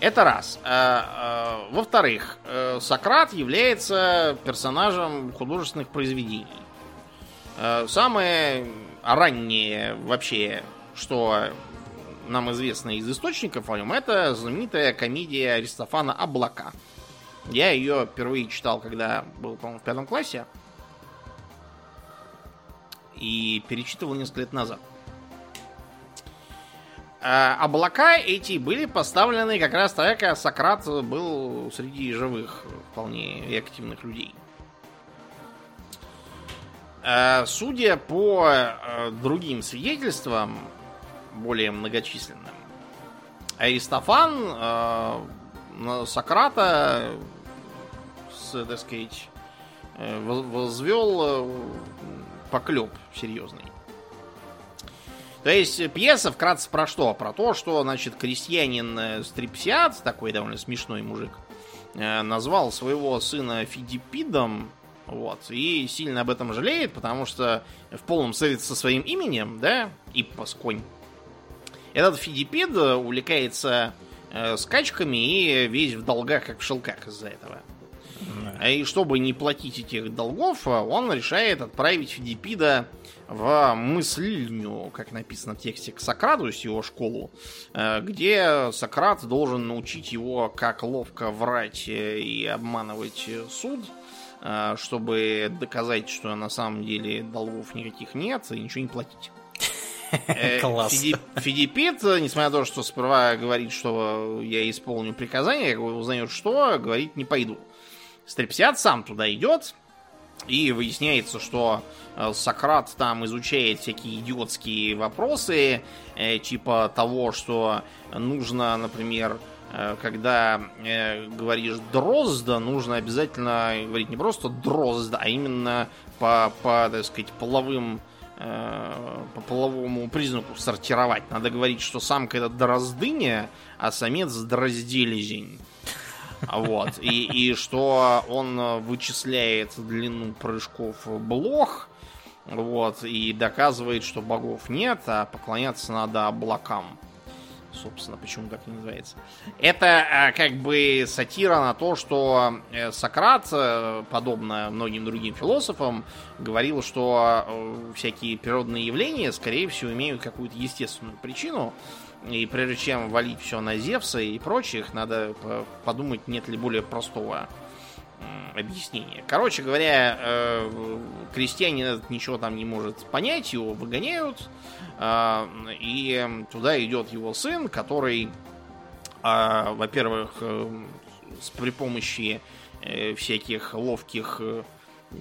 Это раз. А, а, во-вторых, э, Сократ является персонажем художественных произведений. Э, самое раннее вообще, что нам известно из источников о нем, это знаменитая комедия Аристофана «Облака». Я ее впервые читал, когда был, по-моему, в пятом классе и перечитывал несколько лет назад. А облака эти были поставлены как раз так, как Сократ был среди живых вполне активных людей. А, судя по а, другим свидетельствам, более многочисленным, Аристофан Сократа, так сказать, э, возвел э, поклеп серьезный. То есть пьеса вкратце про что? Про то, что, значит, крестьянин э, Стрипсиад, такой довольно смешной мужик, э, назвал своего сына Фидипидом, вот, и сильно об этом жалеет, потому что в полном совете со своим именем, да, Иппос конь, этот Фидипид увлекается э, скачками и весь в долгах, как в шелках из-за этого. И чтобы не платить этих долгов, он решает отправить Фидипида в мыслильню, как написано в тексте, к Сократу, с его школу, э, где Сократ должен научить его, как ловко врать и обманывать суд, э, чтобы доказать, что на самом деле долгов никаких нет и ничего не платить. Э, Класс. Фидипит, несмотря на то, что сперва говорит, что я исполню приказание, узнает что, говорит, не пойду. Стрепсиад сам туда идет, и выясняется, что э, Сократ там изучает всякие идиотские вопросы, э, типа того, что нужно, например, э, когда говоришь дрозда, нужно обязательно говорить не просто дрозда, а именно по, по так сказать, половым по половому признаку сортировать. Надо говорить, что самка это дроздыня, а самец дразделезень. Вот. И, и что он вычисляет длину прыжков блох, вот, и доказывает, что богов нет, а поклоняться надо облакам. Собственно, почему так и называется. Это а, как бы сатира на то, что э, Сократ, э, подобно многим другим философам, говорил, что э, всякие природные явления, скорее всего, имеют какую-то естественную причину, и прежде чем валить все на Зевса и прочих, надо подумать, нет ли более простого объяснение. Короче говоря, э, крестьянин ничего там не может понять, его выгоняют, э, и туда идет его сын, который, э, во-первых, при помощи всяких ловких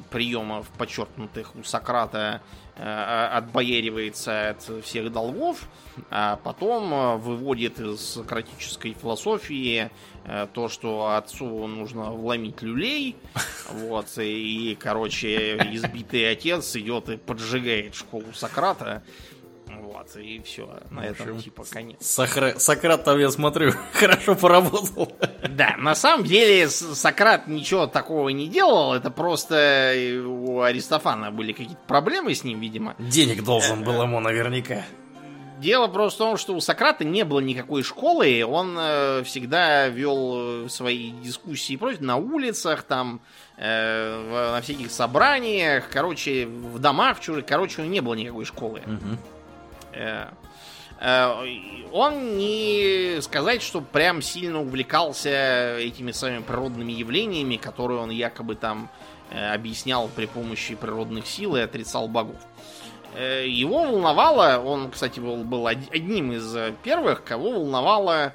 приемов, подчеркнутых у Сократа, отбояривается от всех долгов, а потом выводит из сократической философии Э, то, что отцу нужно вломить люлей, вот, и, короче, избитый отец идет и поджигает школу Сократа, вот, и все, на общем, этом типа конец. Сохра... Сократ там, я смотрю, хорошо поработал. Да, на самом деле Сократ ничего такого не делал, это просто у Аристофана были какие-то проблемы с ним, видимо. Денег должен был ему наверняка. Дело просто в том, что у Сократа не было никакой школы, он э, всегда вел свои дискуссии против на улицах, там, э, в, на всяких собраниях, короче, в домах чужих, короче, у него не было никакой школы. Угу. Э, э, он не сказать, что прям сильно увлекался этими самыми природными явлениями, которые он якобы там э, объяснял при помощи природных сил и отрицал богов. Его волновало, он, кстати, был, был одним из первых, кого волновало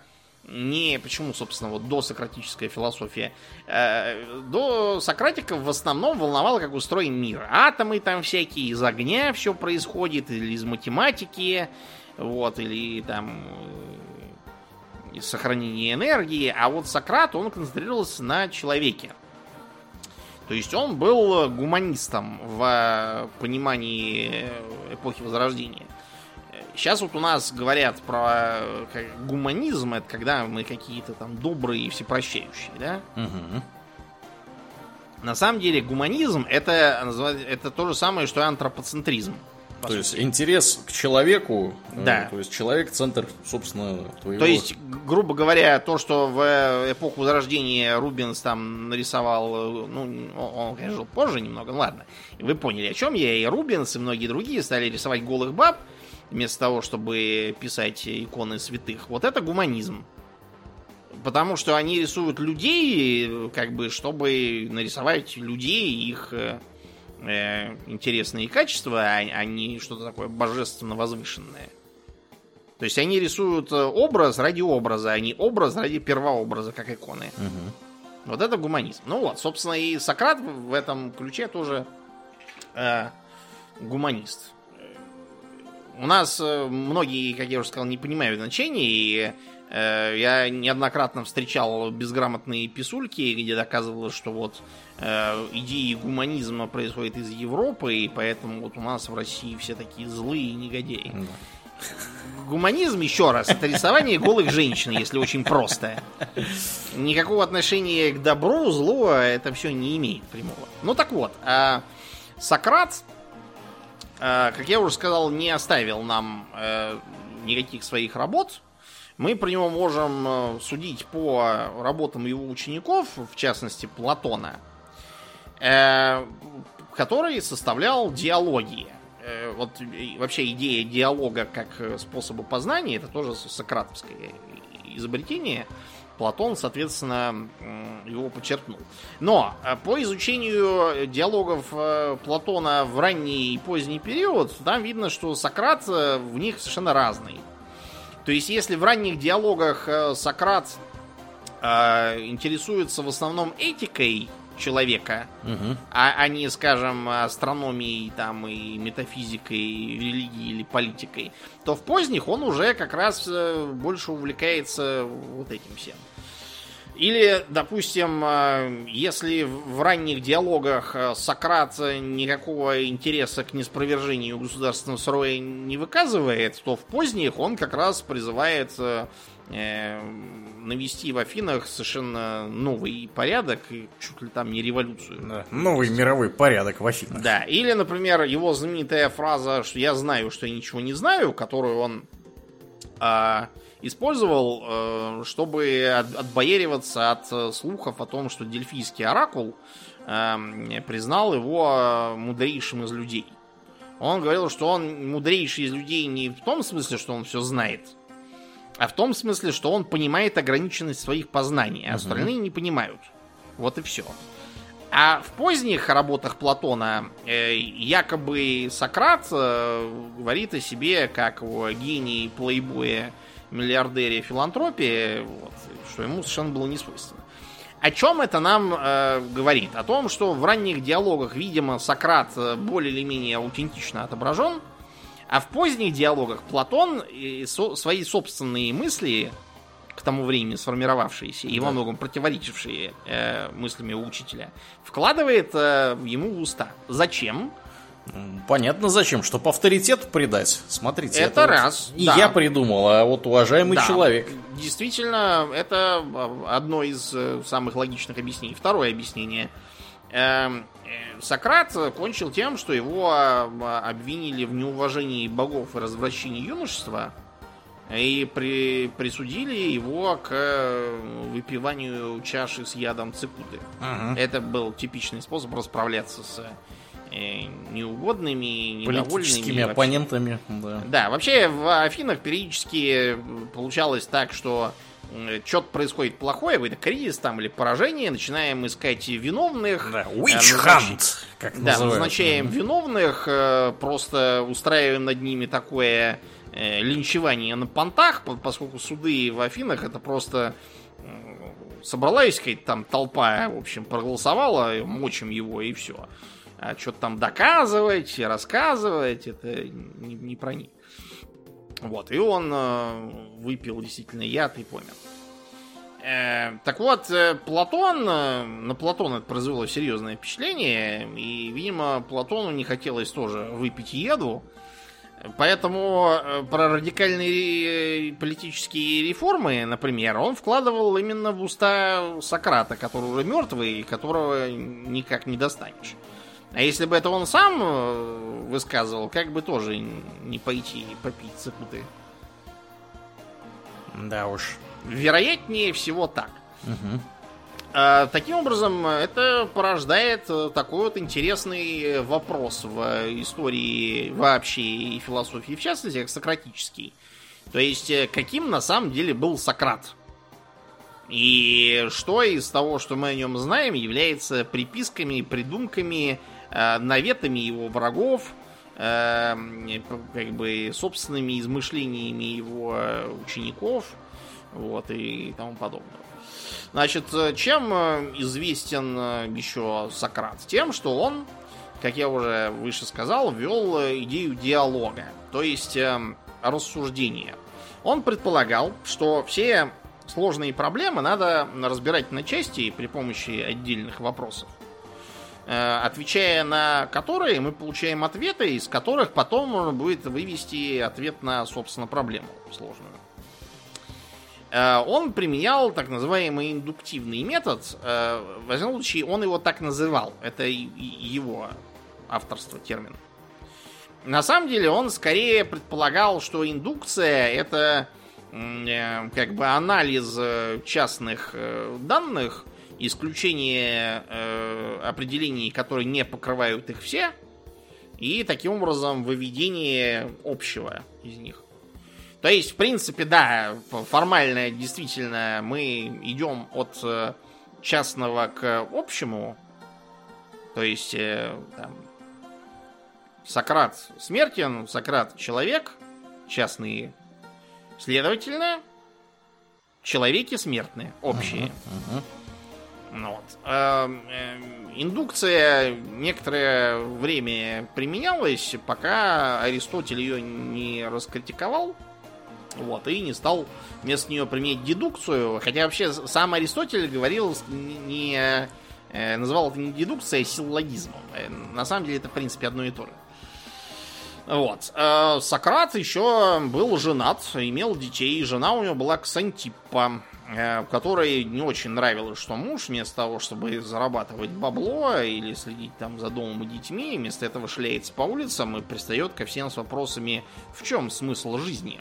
не почему, собственно, вот до сократическая философия. Э, до сократиков в основном волновало, как устроен мир. Атомы там всякие, из огня все происходит, или из математики, вот, или там из сохранения энергии. А вот Сократ, он концентрировался на человеке. То есть он был гуманистом в э, понимании эпохи Возрождения. Сейчас вот у нас говорят про как, гуманизм, это когда мы какие-то там добрые и всепрощающие, да? Угу. На самом деле гуманизм это, это то же самое, что и антропоцентризм. То сути. есть интерес к человеку, э, да. то есть человек центр, собственно, твоего. То есть, грубо говоря, то, что в эпоху Возрождения Рубинс там нарисовал, ну, он, конечно, жил позже немного, ну ладно, вы поняли, о чем я, и Рубинс, и многие другие стали рисовать голых баб, вместо того, чтобы писать иконы святых. Вот это гуманизм. Потому что они рисуют людей, как бы, чтобы нарисовать людей, их э, э, интересные качества, а, а не что-то такое божественно возвышенное. То есть они рисуют э, образ ради образа, а не образ ради первообраза, как иконы. Угу. Вот это гуманизм. Ну вот, собственно, и Сократ в этом ключе тоже э, гуманист. У нас э, многие, как я уже сказал, не понимают значения, и э, я неоднократно встречал безграмотные писульки, где доказывалось, что вот Э, идеи гуманизма происходят из Европы, и поэтому вот у нас в России все такие злые негодяи. Да. Гуманизм, еще раз, это рисование голых женщин, если очень просто. Никакого отношения к добру, злу это все не имеет прямого. Ну так вот, а Сократ, а, как я уже сказал, не оставил нам э, никаких своих работ. Мы про него можем э, судить по работам его учеников, в частности Платона э, который составлял диалоги. Э, вот вообще идея диалога как э, способа познания, это тоже сократовское изобретение. Платон, соответственно, его подчеркнул. Но э, по изучению диалогов Платона в ранний и поздний период, там видно, что Сократ в них совершенно разный. То есть, если в ранних диалогах Сократ интересуется в основном этикой человека, угу. а, а не, скажем, астрономией там и метафизикой, и религией или политикой, то в поздних он уже как раз э, больше увлекается вот этим всем. Или, допустим, э, если в ранних диалогах э, Сократ никакого интереса к неспровержению государственного строя не выказывает, то в поздних он как раз призывает навести в Афинах совершенно новый порядок и чуть ли там не революцию. Да, новый мировой порядок в Афинах. Да, или, например, его знаменитая фраза, что я знаю, что я ничего не знаю, которую он э, использовал, э, чтобы от, отбоериваться от э, слухов о том, что дельфийский оракул э, признал его мудрейшим из людей. Он говорил, что он мудрейший из людей не в том смысле, что он все знает, а в том смысле, что он понимает ограниченность своих познаний, а остальные угу. не понимают. Вот и все. А в поздних работах Платона э, якобы Сократ э, говорит о себе как о гении, плейбое, миллиардере, филантропии, вот, что ему совершенно было не свойственно. О чем это нам э, говорит? О том, что в ранних диалогах, видимо, Сократ э, более или менее аутентично отображен, а в поздних диалогах Платон и со, свои собственные мысли, к тому времени сформировавшиеся и во многом противоречившие э, мыслями у учителя, вкладывает э, ему в уста. Зачем? Понятно зачем, чтобы авторитет придать. Смотрите, это, это раз. Вот не да. я придумал, а вот уважаемый да. человек. Действительно, это одно из э, самых логичных объяснений. Второе объяснение. Эм, э, Сократ кончил тем, что его а, обвинили в неуважении богов и развращении юношества и при, присудили его к э, выпиванию чаши с ядом цикуты. Ага. Это был типичный способ расправляться с э, неугодными, недовольными. оппонентами. Да. да, вообще в Афинах периодически получалось так, что что-то происходит плохое, какой-то кризис там или поражение, начинаем искать виновных. Да, э, witch hunt, как Да, называют. назначаем виновных, просто устраиваем над ними такое Э, линчевание на понтах, поскольку суды в Афинах это просто собралась какая-то там толпа, в общем, проголосовала, мочим его и все. А что-то там доказывать, рассказывать, это не, не про них. Вот, и он э, выпил действительно яд и помер. Э, так вот, э, Платон, э, на Платона это произвело серьезное впечатление, и, видимо, Платону не хотелось тоже выпить яду, Поэтому э, про радикальные политические реформы, например, он вкладывал именно в уста Сократа, который уже мертвый, и которого никак не достанешь. А если бы это он сам э, высказывал, как бы тоже не пойти и попить цепуты. Да уж. Вероятнее всего так. Угу. А, таким образом, это порождает э, такой вот интересный вопрос в истории вообще и философии, в частности, как сократический. То есть, э, каким на самом деле был Сократ? И что из того, что мы о нем знаем, является приписками, придумками, наветами его врагов, как бы собственными измышлениями его учеников, вот, и тому подобное. Значит, э, чем э, известен э, еще Сократ? Тем, что он, как я уже выше сказал, ввел идею диалога, то есть рассуждения. Он предполагал, что все сложные проблемы надо разбирать на части при помощи отдельных вопросов отвечая на которые мы получаем ответы, из которых потом можно будет вывести ответ на, собственно, проблему сложную. Э, он применял так называемый индуктивный метод. Э, в этом случае он его так называл. Это его авторство термин. На самом деле он скорее предполагал, что индукция это э, как бы анализ частных данных, исключение определений, которые не покрывают их все, и таким образом выведение общего из них. То есть, в принципе, да, формально действительно мы идем от э, частного к общему. То есть, э, там, Сократ смертен, Сократ человек, частные. Следовательно, человеки смертные, общие. Uh-huh, uh-huh. Вот. Эм, э, индукция некоторое время применялась, пока Аристотель ее не раскритиковал. Вот, и не стал вместо нее применять дедукцию. Хотя вообще сам Аристотель говорил, не, э, называл это не дедукцией, а силлогизмом. Э, на самом деле это, в принципе, одно и то же. Вот. Э, Сократ еще был женат, имел детей. Жена у него была Ксантиппа, которой не очень нравилось, что муж вместо того, чтобы зарабатывать бабло или следить там за домом и детьми, вместо этого шляется по улицам и пристает ко всем с вопросами, в чем смысл жизни.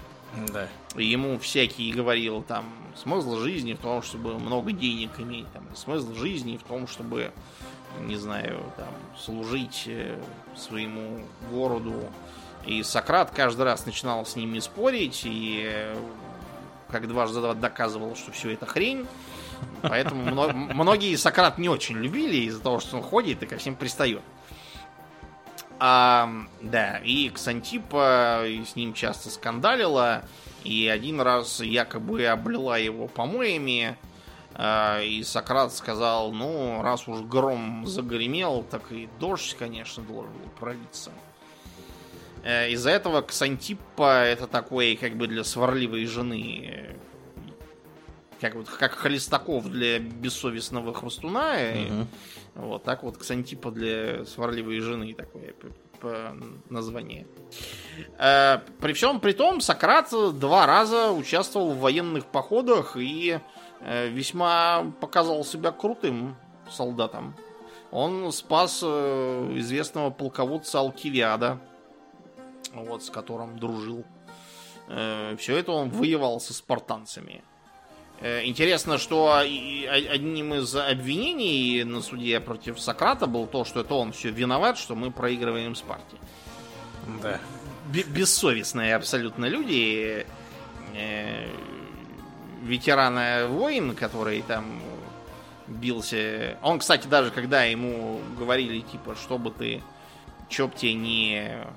Да. Ему всякий говорил, там, смысл жизни в том, чтобы много денег иметь, там, смысл жизни в том, чтобы, не знаю, там, служить э, своему городу. И Сократ каждый раз начинал с ними спорить, и э, как дважды два доказывал, что все это хрень. Поэтому многие Сократ не очень любили из-за того, что он ходит и ко всем пристает. А, да, и Ксантипа с ним часто скандалила, и один раз якобы облила его помоями, а, и Сократ сказал, ну, раз уж гром загремел, так и дождь, конечно, должен был пролиться. Э, из-за этого Ксантипа это такой, как бы для сварливой жены, как вот как Холестаков для бессовестного хрустуна, угу. вот так вот Ксантипа для сварливой жены такое по название. Э, при всем при том, Сократ два раза участвовал в военных походах и Э, весьма показал себя крутым солдатом. Он спас э, известного полководца Алкивиада, вот, с которым дружил. Э, Все это он воевал со спартанцами. Интересно, что одним из обвинений на суде против Сократа был то, что это он все виноват, что мы проигрываем Спарте. Да. Бессовестные абсолютно люди ветерана воин, который там бился. Он, кстати, даже когда ему говорили, типа, чтобы ты, чтоб тебе не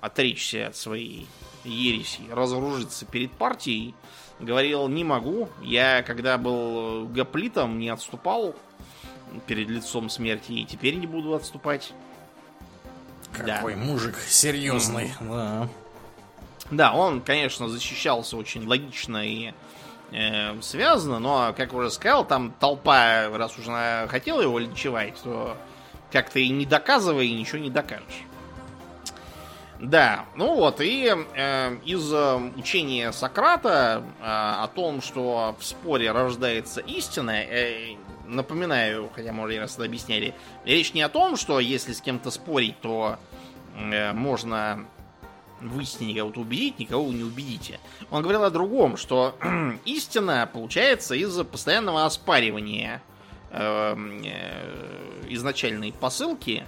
отречься от своей ереси, разоружиться перед партией, говорил, не могу. Я, когда был гоплитом, не отступал перед лицом смерти, и теперь не буду отступать. Какой да. мужик серьезный, mm-hmm. да. Да, он, конечно, защищался очень логично и э, связано, но, как уже сказал, там толпа, раз уже она хотела его линчевать, то как-то и не доказывай, и ничего не докажешь. Да, ну вот, и э, из э, учения Сократа э, о том, что в споре рождается истина, э, напоминаю, хотя мы уже раз это объясняли, речь не о том, что если с кем-то спорить, то э, можно вы с кого-то убедить, никого не убедите. Он говорил о другом, что истина получается из-за постоянного оспаривания эм, э, изначальной посылки.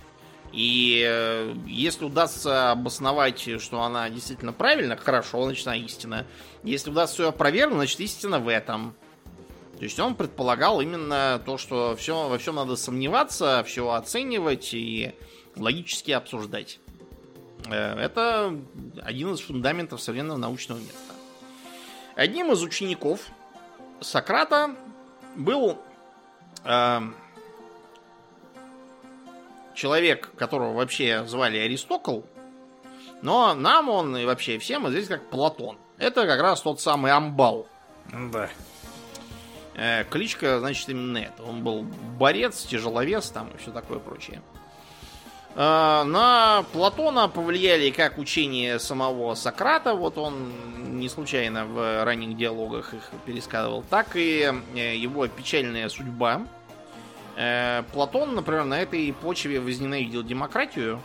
И э, если удастся обосновать, что она действительно правильна, хорошо, значит она истина. Если удастся ее опровергнуть, значит истина в этом. То есть он предполагал именно то, что все, во всем надо сомневаться, все оценивать и логически обсуждать. Э, это один из фундаментов современного научного метода. Одним из учеников Сократа был э, человек, которого вообще звали Аристокл, но нам он и вообще всем известен как Платон. Это как раз тот самый Амбал. Да. Э, кличка, значит, именно это. Он был борец, тяжеловес там и все такое прочее. А, на Платона повлияли как учение самого Сократа, вот он не случайно в ранних диалогах их пересказывал, так и э, его печальная судьба. Э, Платон, например, на этой почве возненавидел демократию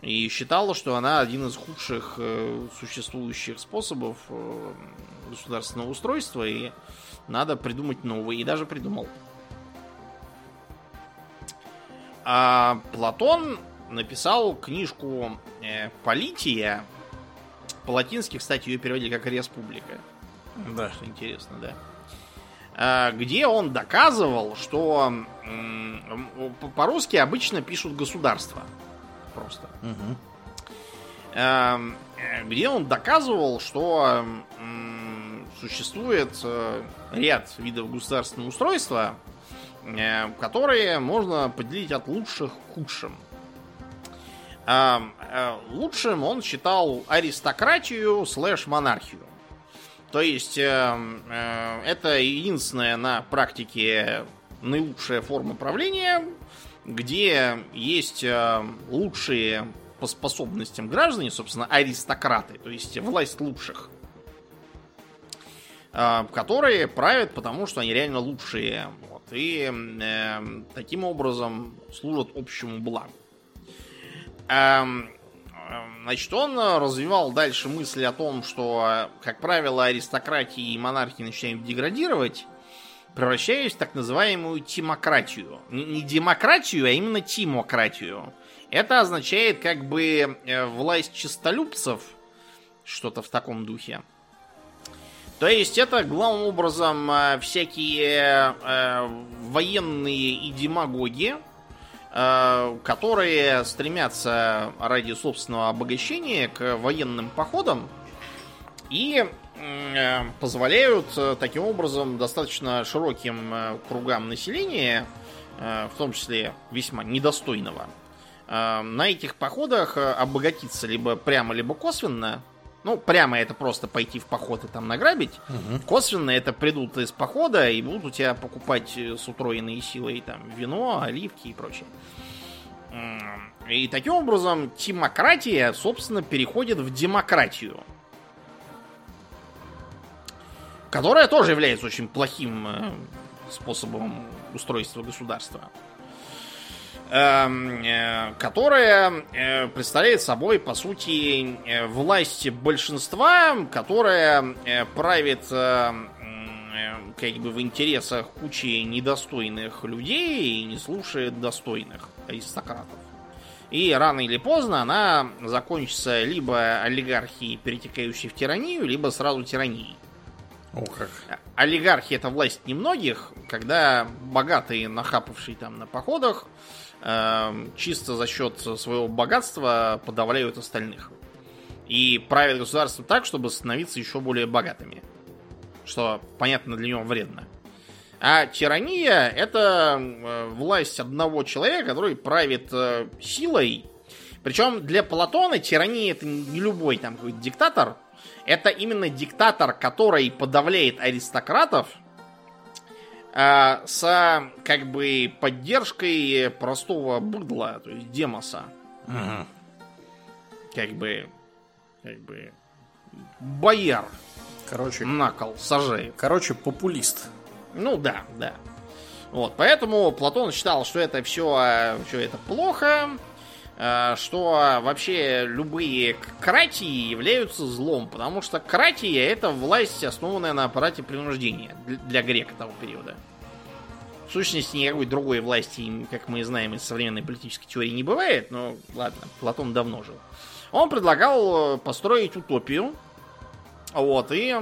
и считал, что она один из худших э, существующих способов государственного устройства, и надо придумать новый, и даже придумал. А Платон написал книжку э, Полития. По-латински, кстати, ее переводили как Республика. Да. Что интересно, да. А, где он доказывал, что по-русски обычно пишут государство. Просто. Угу. Где он доказывал, что существует э, ряд видов государственного устройства, Э, которые можно поделить от лучших к худшим. А, э, лучшим он считал аристократию слэш монархию. То есть э, это единственная на практике наилучшая форма правления, где есть лучшие по способностям граждане, собственно, аристократы, то есть власть лучших, которые правят, потому что они реально лучшие и э, таким образом служат общему благу. Эм, эм, значит, он развивал дальше мысли о том, что, как правило, аристократии и монархии начинают деградировать, превращаясь в так называемую тимократию. Не демократию, а именно тимократию. Это означает как бы э, власть чистолюбцев, что-то в таком духе. То есть это главным образом э, всякие э, военные и демагоги, э, которые стремятся ради собственного обогащения к военным походам и э, позволяют э, таким образом достаточно широким э, кругам населения, э, в том числе весьма недостойного, э, на этих походах э, обогатиться либо прямо, либо косвенно. Ну, прямо это просто пойти в поход и там награбить. Мгм. Косвенно это придут из похода и будут у тебя покупать э, с утроенной силой там вино, оливки и прочее. И таким образом тимократия, собственно, переходит в демократию. Которая тоже является очень плохим э, способом устройства государства. Которая э, представляет собой, по сути, э, власть большинства, которая э, правит э, э, как бы в интересах кучи недостойных людей и не слушает достойных аристократов. И рано или поздно она закончится либо олигархией, перетекающей в тиранию, либо сразу тиранией. О, как. Олигархия это власть немногих, когда богатые, нахапавшие там на походах, эм, чисто за счет своего богатства подавляют остальных. И правят государством так, чтобы становиться еще более богатыми. Что, понятно, для него вредно. А тирания это э, власть одного человека, который правит э, силой. Причем для Платона тирания это не любой там какой-то диктатор. Это именно диктатор, который подавляет аристократов э, с как бы поддержкой простого быдла, то есть демоса. Мгм. Как бы, как бы бояр Короче, на кол сажает. короче, популист. Ну да, да. Вот, поэтому Платон считал, что это все, все это плохо, э, что вообще любые кратии являются злом, потому что кратия это власть, основанная на аппарате принуждения для- грека того периода. В сущности, никакой другой власти, как мы знаем из современной политической теории, не бывает, но ладно, Платон давно жил. Он предлагал э, построить утопию, вот, и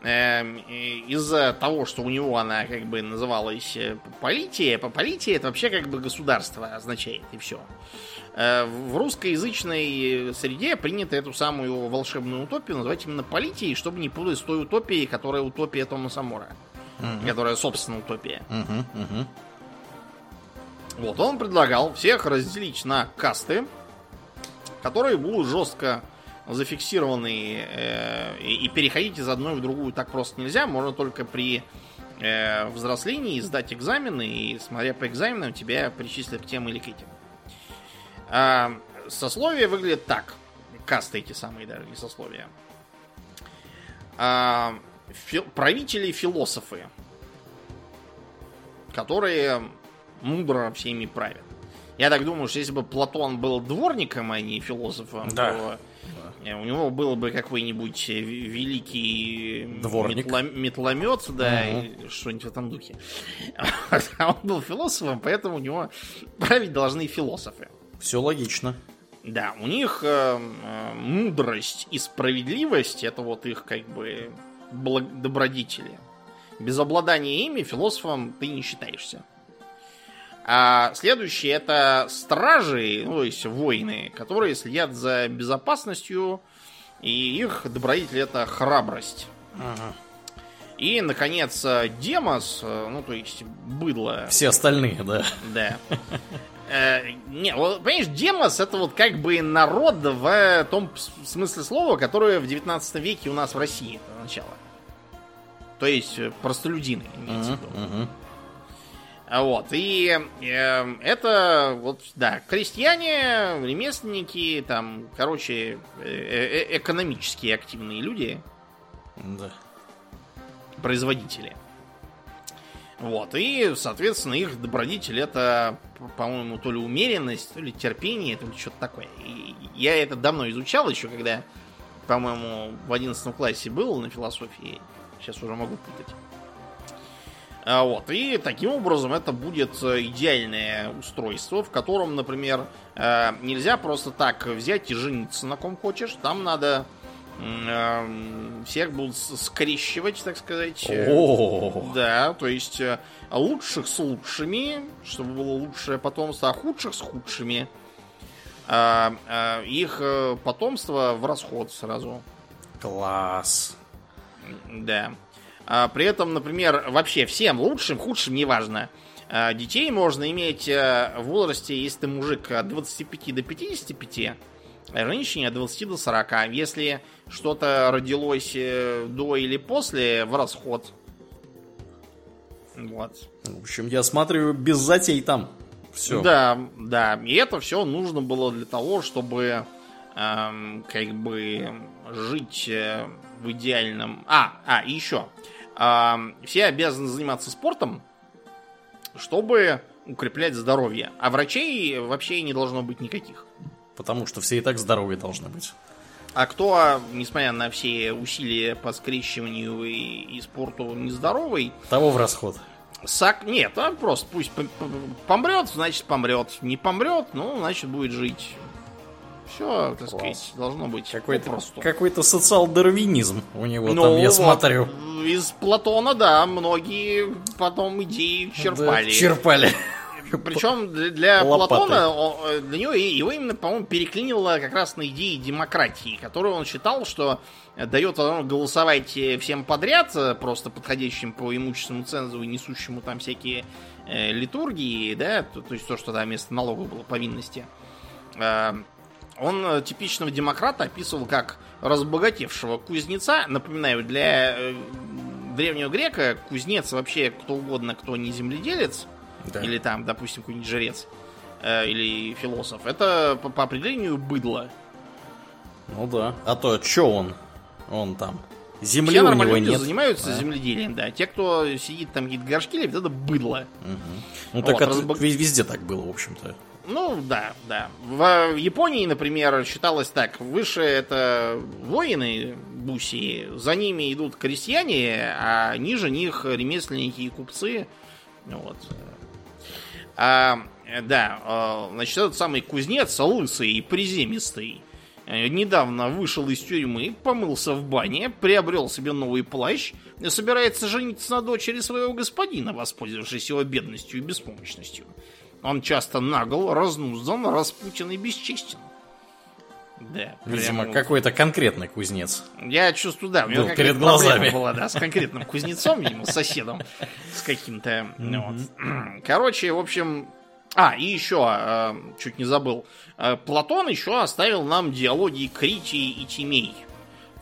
Эм, и из-за того, что у него она как бы называлась э, полития, по полития это вообще как бы государство означает, и все. В русскоязычной среде принято эту самую волшебную утопию называть именно политией, чтобы не путать с той утопией, которая утопия Томаса Мора, Мгм. которая, собственно, утопия. Мгм, мгм. Вот, он предлагал всех разделить на касты, которые будут жестко зафиксированы э, и, и переходить из одной в другую так просто нельзя. Можно только при э, взрослении сдать экзамены, и смотря по экзаменам тебя причислят к тем или к этим. А, сословие выглядит так. Касты эти самые даже, не сословия. А, фи- правители-философы, которые мудро всеми правят. Я так думаю, что если бы Платон был дворником, а не философом, Да. то э, у него был бы какой-нибудь э, великий Дворник. метло- метломет, да, и что-нибудь в этом духе. А он был философом, поэтому у него править должны философы. Все логично. Да, у них э, э, мудрость и справедливость это вот их как бы благ- добродетели. Без обладания ими философом ты не считаешься. А следующее это стражи, ну, то есть воины, которые следят за безопасностью, и их добродетель это храбрость. Ага. И, наконец, э, Демос, э, ну, то есть быдло, Все остальные, да. да. Э, Не, вот, понимаешь, демос это вот как бы народ в том с- смысле слова, которое в 19 веке у нас в России это начало. То есть э, простолюдины, имеется в виду. А Вот, и э, это, вот, да, крестьяне, ремесленники, там, короче, э, э, экономически активные люди, Да. производители. Вот, и, соответственно, их добродетель это, по-моему, то ли умеренность, то ли терпение, то ли что-то такое. И я это давно изучал еще, когда, по-моему, в 11 классе был на философии. Сейчас уже могу путать. А, Вот, и таким образом это будет э, идеальное устройство, в котором, например, э, нельзя просто так взять и жениться на ком хочешь. Там надо всех будут скрещивать, так сказать. О, Да, то есть э, лучших с лучшими, чтобы было лучшее потомство, а худших с худшими. А, а, их э, потомство в расход сразу. класс. Да. А, при этом, например, вообще всем лучшим, худшим, неважно. а, детей можно иметь э, в возрасте, если ты мужик от 25 до 55, а женщине от 20 до 40. Если что-то родилось э, до или после, в расход. Вот. В общем, я смотрю, без затей там. Все. Да, да. И это все нужно было для того, чтобы эм, как бы жить э, в идеальном. А, а, и еще. Эм, все обязаны заниматься спортом, чтобы укреплять здоровье. А врачей вообще не должно быть никаких. Потому что все и так здоровые должны быть. А кто, несмотря на все усилия по скрещиванию и, и спорту нездоровый, Того в расход. сак... Нет, а просто пусть помрет, значит помрет. Не помрет, ну, значит будет жить. Все, так Класс. сказать, должно быть Какой-то попросту. какой социал-дарвинизм у него Ну, там, я вот, смотрю. Из Платона, да, многие потом идеи черпали. Да, черпали. Причем для, Лопатой. Платона, он- э, для него его именно, по-моему, переклинило как раз на идеи демократии, которую он считал, что э, дает возможность голосовать э, всем подряд, э, просто подходящим по имущественному цензу и несущему там всякие э, литургии, да, то, то есть то, что там вместо налогов было повинности. Э, он э, типичного демократа описывал как разбогатевшего кузнеца. Напоминаю, для э, древнего грека кузнец вообще кто угодно, кто не земледелец, Да. или там, допустим, какой-нибудь жрец, э, или философ, это по, по определению быдло. Ну да. А то, чё он? Он там. Земли Все у него нормальные люди нет. занимаются Да. земледелием, да. Те, кто сидит там какие-то горшки лепит, это быдло. Ну так Вот, это разбог- ве- везде так было, в общем-то. Ну, да, да. В Японии, например, считалось так. Выше это воины Буси, за ними идут крестьяне, а ниже них ремесленники и купцы. Вот. А, э, да, э, значит, этот самый кузнец, лысый и приземистый, э, недавно вышел из тюрьмы, помылся в бане, приобрел себе новый плащ и собирается жениться на дочери своего господина, воспользовавшись его бедностью и беспомощностью. Он часто нагл, разнуздан, распутен и бесчестен. Да, Видимо, прям- какой-то конкретный кузнец. я чувствую, да, у него перед глазами. была, да, с конкретным кузнецом, видимо, с соседом, с каким-то. вот. Короче, в общем. А, и еще, э, чуть не забыл. Э, Платон еще оставил нам диалоги Критии и Тимей,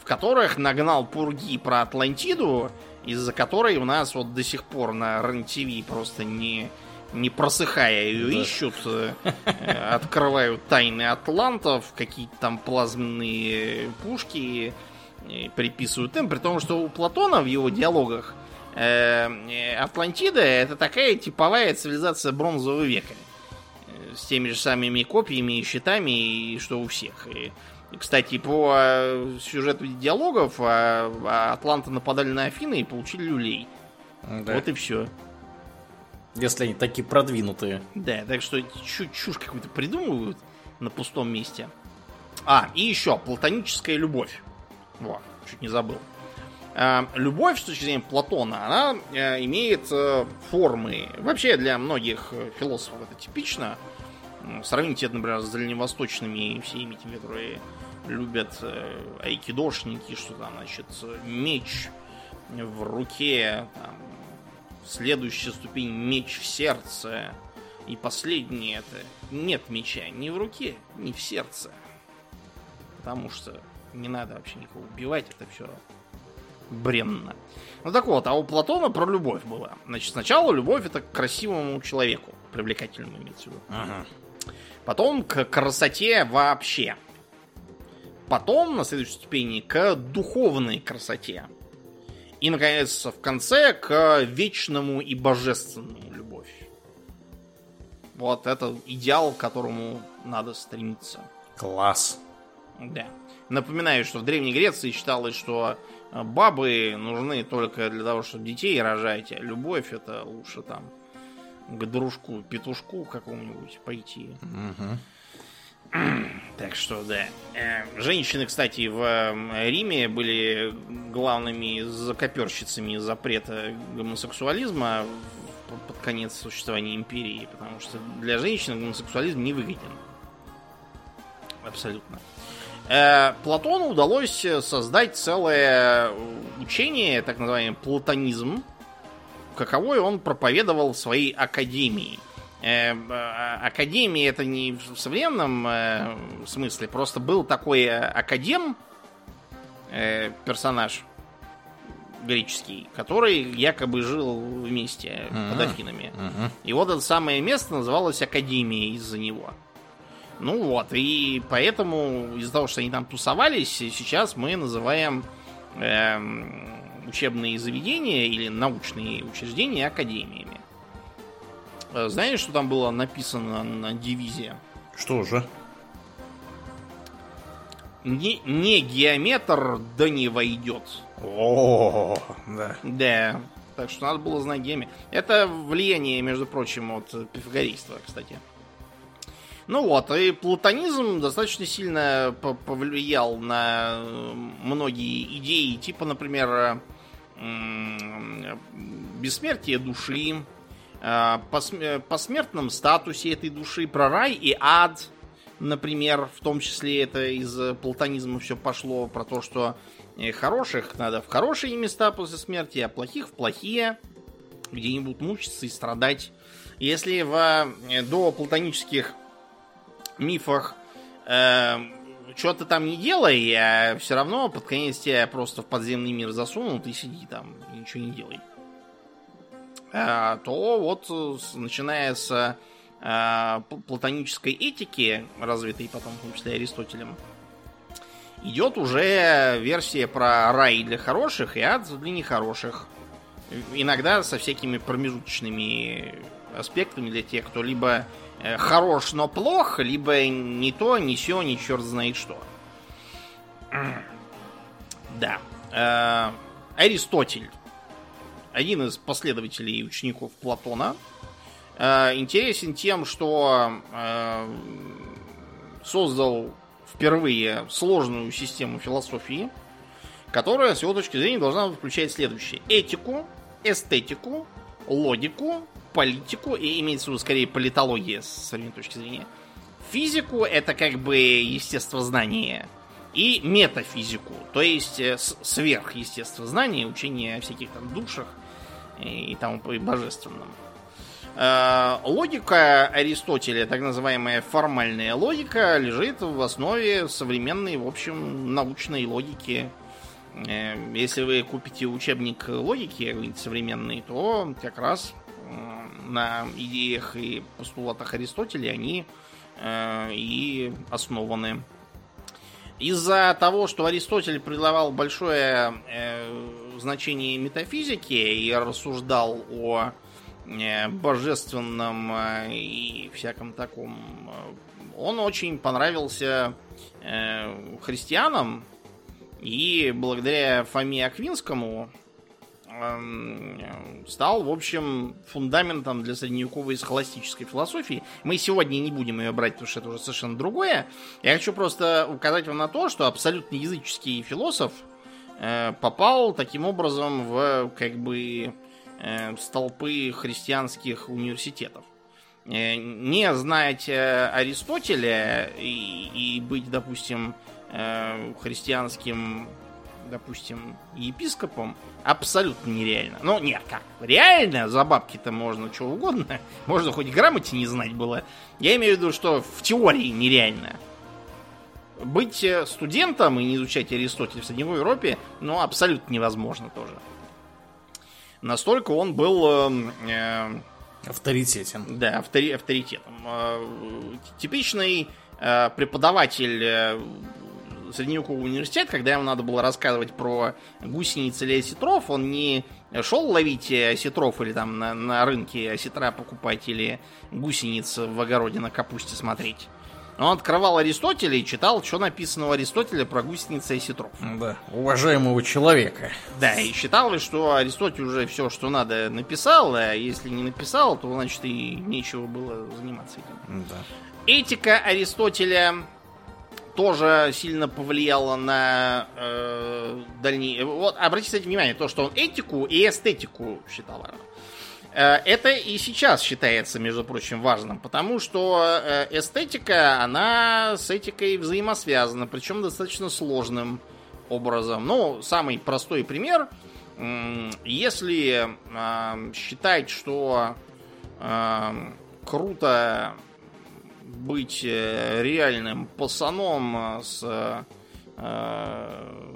в которых нагнал пурги про Атлантиду, из-за которой у нас вот до сих пор на РЕН-ТВ просто не, не просыхая ее Да. ищут, э, открывают тайны атлантов, какие-то там плазменные пушки э, приписывают им, при том, что у Платона в его диалогах э, Атлантида это такая типовая цивилизация бронзового века. С теми же самыми копьями и щитами, и что у всех. И, кстати, по сюжету диалогов а, а Атланты нападали на Афины и получили люлей. Да. Вот и все. Если они такие продвинутые. Да, так что чуть чушь какую-то придумывают на пустом месте. А, и еще, платоническая любовь. Во, чуть не забыл. А, любовь, с точки зрения Платона, она э, имеет э, формы. Вообще для многих э, философов это типично. Сравните это, например, с дальневосточными всеми этими, которые любят айкидошники, что там, значит, меч в руке, там, следующая ступень меч в сердце. И последнее это нет меча ни в руке, ни в сердце. Потому что не надо вообще никого убивать, это все бренно. Ну так вот, а у Платона про любовь была. Значит, сначала любовь это к красивому человеку, привлекательному имеется в виду. Потом к красоте вообще. Потом, на следующей ступени, к духовной красоте. И, наконец, в конце, к вечному и божественному любовь. Вот это идеал, к которому надо стремиться. Класс. Да. Напоминаю, что в Древней Греции считалось, что э, бабы нужны только для того, чтобы детей рожать, а любовь это лучше там к дружку, петушку какому-нибудь пойти. Мгм. Так что, да. Э, женщины, кстати, в э, Риме были главными закоперщицами запрета гомосексуализма под конец существования империи, потому что для женщин гомосексуализм не выгоден. Абсолютно. Э, Платону удалось создать целое учение, так называемый платонизм, каковой он проповедовал в своей академии. Э, э, академия это не в современном э, смысле, просто был такой академ, персонаж греческий, который якобы жил вместе uh-huh. под Афинами. Uh-huh. И вот это самое место называлось Академией из-за него. Ну вот, и поэтому из-за того, что они там тусовались, сейчас мы называем э, учебные заведения или научные учреждения академиями. Э, знаешь, что там было написано на девизе? Что же? Не, не геометр, да не войдет. О, да. Да. Так что надо было знать геометрию. Это влияние, между прочим, от пифагористства, кстати. Ну вот, и платонизм достаточно сильно повлиял на многие идеи, типа, например, бессмертие души, Э, э, посмертном статусе этой души, про рай и ад, например, в том числе это из платонизма все пошло, про то, что э, хороших надо в хорошие места после смерти, а плохих в плохие, где они будут мучиться и страдать. Если в до платонических мифах э, что-то там не делай, а все равно под конец тебя просто в подземный мир засунут и сиди там, и ничего не делай. Э, то вот начиная с э, платонической этики, развитой потом, в том числе Аристотелем, идет уже версия про рай для хороших и ад для нехороших. Иногда со всякими промежуточными аспектами для тех, кто либо э, хорош, но плох, либо не то, не все, ни черт знает что. Да. Аристотель один из последователей и учеников Платона, э, интересен тем, что э, создал впервые сложную систему философии, которая, с его точки зрения, должна включать следующее. Этику, эстетику, логику, политику, и имеется в виду скорее политология с современной точки зрения. Физику это как бы естествознание, и метафизику, то есть э, сверхъестествознание, учение о всяких там душах и тому и божественном. Э, логика Аристотеля, так называемая формальная логика, лежит в основе современной, в общем, научной логики. Э, если вы купите учебник логики современный, то как раз на идеях и постулатах Аристотеля они э, и основаны. Из-за того, что Аристотель придавал большое значении метафизики и рассуждал о э, божественном э, и всяком таком, э, он очень понравился христианам, и благодаря Фоме Аквинскому эм, стал, в общем, фундаментом для средневековой схоластической философии. Мы сегодня не будем ее брать, потому что это уже совершенно другое. Я хочу просто указать вам на то, что абсолютно языческий философ – попал таким образом в как бы э, столпы христианских университетов. Э, не знать Аристотеля и, и быть, допустим, христианским, допустим, епископом абсолютно нереально. Ну, нет, как, реально, за бабки-то можно что угодно. Можно хоть грамоте не знать было. Я имею в виду, что в теории нереально быть э, студентом и не изучать Аристотеля в Средневой Европе, ну, абсолютно невозможно тоже. Настолько он был... Эм, э, Авторитетен. Да, автори, авторитетом. Э, типичный э, преподаватель э, средневекового университета, когда ему надо было рассказывать про гусениц или осетров, он не шел ловить осетров или там на, на рынке осетра покупать или гусениц в огороде на капусте смотреть. Он открывал Аристотеля и читал, что написано у Аристотеля про гусеницы и сетров. Да, уважаемого человека. Да, и считал, что Аристотель уже все, что надо, написал, а если не написал, то, значит, и нечего было заниматься этим. Да. Этика Аристотеля тоже сильно повлияла на э, дальние... Вот, обратите внимание, то, что он этику и эстетику считал это и сейчас считается, между прочим, важным, потому что э, эстетика, она с этикой взаимосвязана, причем достаточно сложным образом. Ну, самый простой пример. Если э, считать, что круто быть реальным пацаном с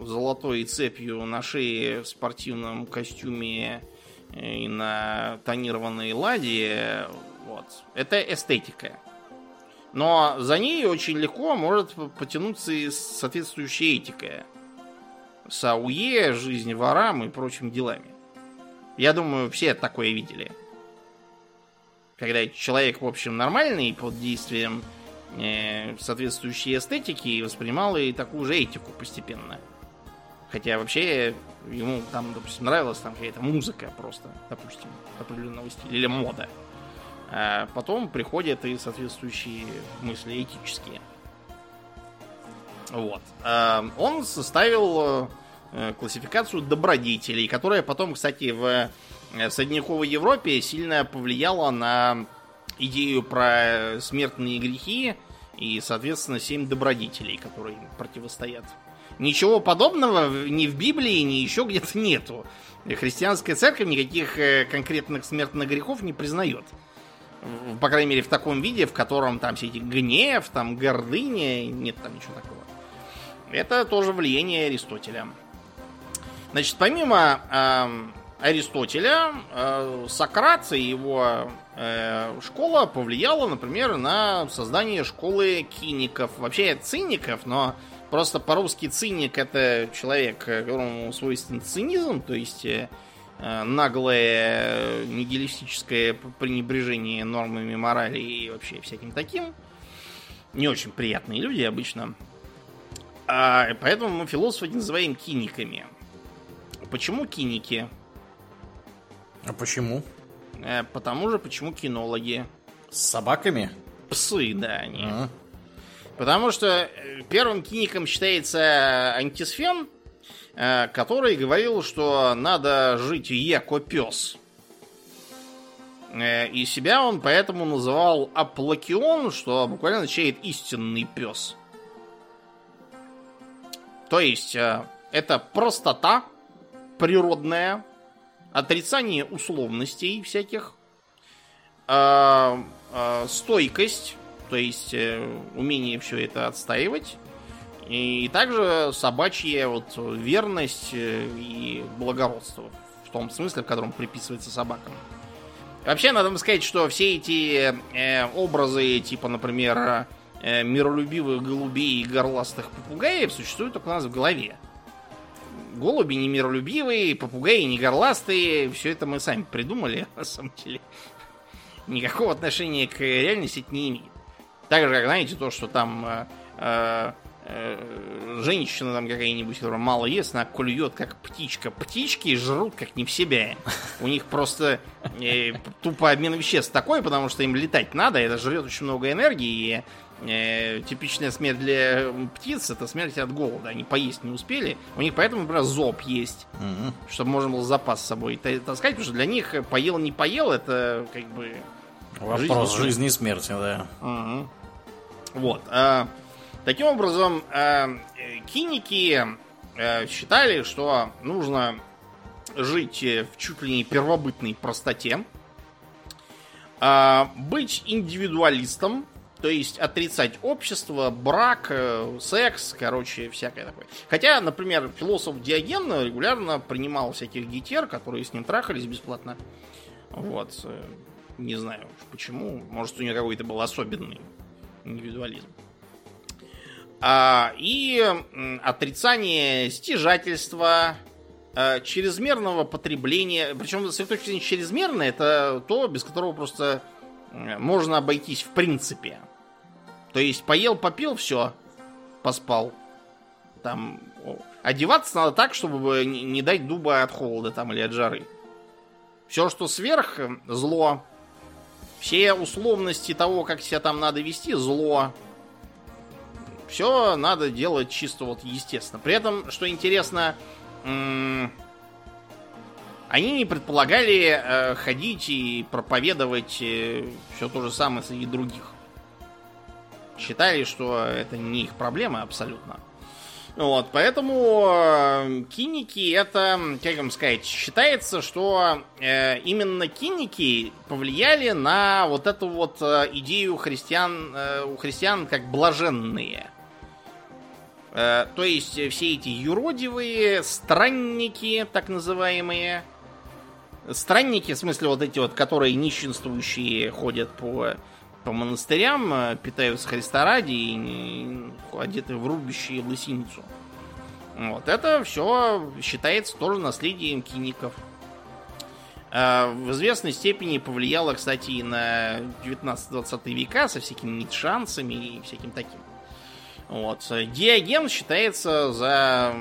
золотой цепью на шее в спортивном костюме и на тонированной ладе, вот, это эстетика. Но за ней очень легко может потянуться и соответствующая этика. С АУЕ, жизнь ворам и прочими делами. Я думаю, все такое видели. Когда человек, в общем, нормальный под действием э, соответствующей эстетики воспринимал и такую же этику постепенно. Хотя вообще ему там, допустим, нравилась там какая-то музыка просто, допустим, определенного стиля, или мода. А потом приходят и соответствующие мысли этические. Вот. А он составил э, классификацию добродетелей, которая потом, кстати, в э, средневековой Европе сильно повлияла на идею про смертные грехи и, соответственно, семь добродетелей, которые противостоят Ничего подобного ни в Библии, ни еще где-то нету. Христианская церковь никаких э, конкретных смертных грехов не признает. По крайней мере, в таком виде, в котором там все эти гнев, там гордыня, нет там ничего такого. Это тоже влияние Аристотеля. Значит, помимо э, Аристотеля, э, Сократ и его э, школа повлияла, например, на создание школы киников. Вообще циников, но Просто по-русски циник это человек, которому свойствен цинизм, то есть э, наглое нигилистическое пренебрежение нормами морали и вообще всяким таким. Не очень приятные люди обычно. А, поэтому мы философов называем киниками. Почему киники? А почему? Э, потому же, почему кинологи. С собаками? Псы, да, они. А-а. Потому что э, первым киником считается антисфен, э, который говорил, что надо жить еко пес. Э, и себя он поэтому называл Аплакион, что буквально означает истинный пес. То есть это простота природная, отрицание условностей всяких, стойкость, то есть э, умение все это отстаивать. И также собачья вот верность э, и благородство в том смысле, в котором приписывается собакам. Вообще, надо сказать, что все эти э, образы, типа, например, э, миролюбивых голубей и горластых попугаев, существуют только у нас в голове. Голуби не миролюбивые, попугаи не горластые, все это мы сами придумали, на самом деле. Никакого отношения к реальности это не имеет. Так же, как, знаете, то, что там э, э, женщина там какая-нибудь, которая мало ест, она клюет как птичка. Птички жрут как не в себя. У них просто э, тупо обмен веществ такой, потому что им летать надо, это жрет очень много энергии, и э, типичная смерть для птиц это смерть от голода. Они поесть не успели. У них поэтому, например, зоб есть, угу. чтобы можно было запас с собой таскать, потому что для них поел не поел, это как бы Вопрос жизни, жизни и смерти, да. Угу. Вот. А, таким образом, а, киники а, считали, что нужно жить в чуть ли не первобытной простоте, а, быть индивидуалистом, то есть отрицать общество, брак, э, секс, короче, всякое такое. Хотя, например, философ Диоген регулярно принимал всяких гетер, которые с ним трахались бесплатно. Вот. Э, не знаю почему. Может, у него какой-то был особенный индивидуализм. А, и отрицание стяжательства, а, чрезмерного потребления. Причем, с этой точки зрения, чрезмерное это то, без которого просто можно обойтись в принципе. То есть поел, попил, все, поспал. Там одеваться надо так, чтобы не дать дуба от холода там или от жары. Все, что сверх зло, Все условности того, как себя там надо вести, зло. Все надо делать чисто вот естественно. При этом, что интересно, они не предполагали э, ходить и проповедовать э, все то же самое среди других. Считали, что это не их проблема абсолютно. Вот, поэтому э, киники это, как вам сказать, считается, что э, именно киники повлияли на вот эту вот э, идею христиан, э, у христиан как блаженные. Э, то есть все эти юродивые странники, так называемые, странники, в смысле вот эти вот, которые нищенствующие ходят по, по монастырям, э, питаются Христа ради и одеты в рубящие лысиницу. Вот это все считается тоже наследием киников. Э, в известной степени повлияло, кстати, и на 19-20 века со всякими ницшанцами и всяким таким. Вот. Диоген считается за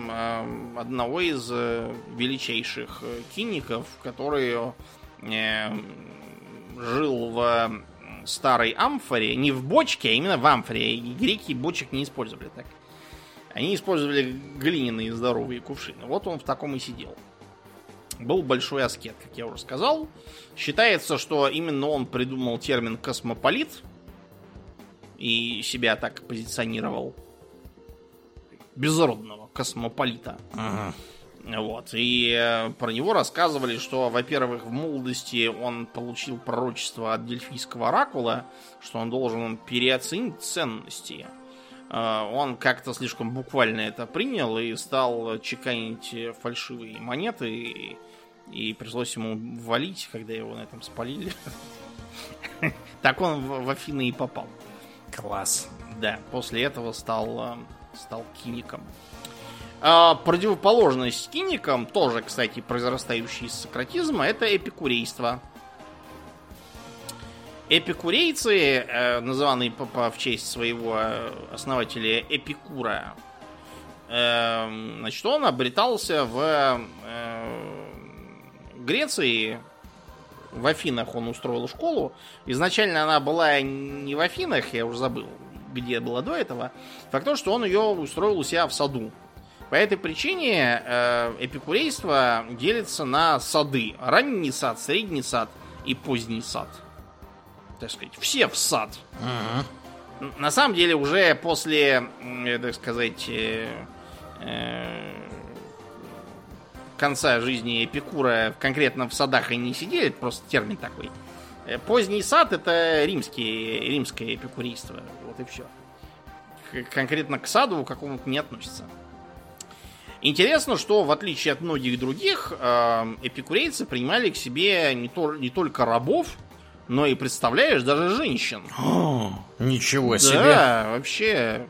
одного из э, величайших киников, который жил в старой амфоре, не в бочке, а именно в амфоре. И греки бочек не использовали так. Они использовали глиняные здоровые кувшины. Вот он в таком и сидел. Был большой аскет, как я уже сказал. Считается, что именно он придумал термин космополит – и себя так позиционировал. Безродного космополита. Ага. Вот. И э, про него рассказывали, что, во-первых, в молодости он получил пророчество от дельфийского оракула, что он должен переоценить ценности. Э, он как-то слишком буквально это принял и стал чеканить фальшивые монеты, и, и пришлось ему валить, когда его на этом спалили. Так он в Афины и попал. Класс. Да, после этого стал, э, стал киником. А противоположность киникам, тоже, кстати, произрастающий из сократизма, это эпикурейство. Эпикурейцы, э, по, в честь своего э, основателя Эпикура, э, значит, он обретался в э, Греции, в Афинах он устроил школу. Изначально она была не в Афинах, я уже забыл, где была до этого. Факт то, что он ее устроил у себя в саду. По этой причине э, эпикурейство делится на сады. Ранний сад, средний сад и поздний сад. Так сказать, все в сад. Uh-huh. На самом деле уже после, так сказать, э, э, конца жизни Эпикура конкретно в садах и не сидели, просто термин такой. Э, поздний сад это римский, римское эпикурийство. Вот и все. Конкретно к саду какому-то не относится. Интересно, что в отличие от многих других, э, эпикурейцы принимали к себе не, то, не только рабов, но и, представляешь, даже женщин. О, ничего себе! Да, вообще...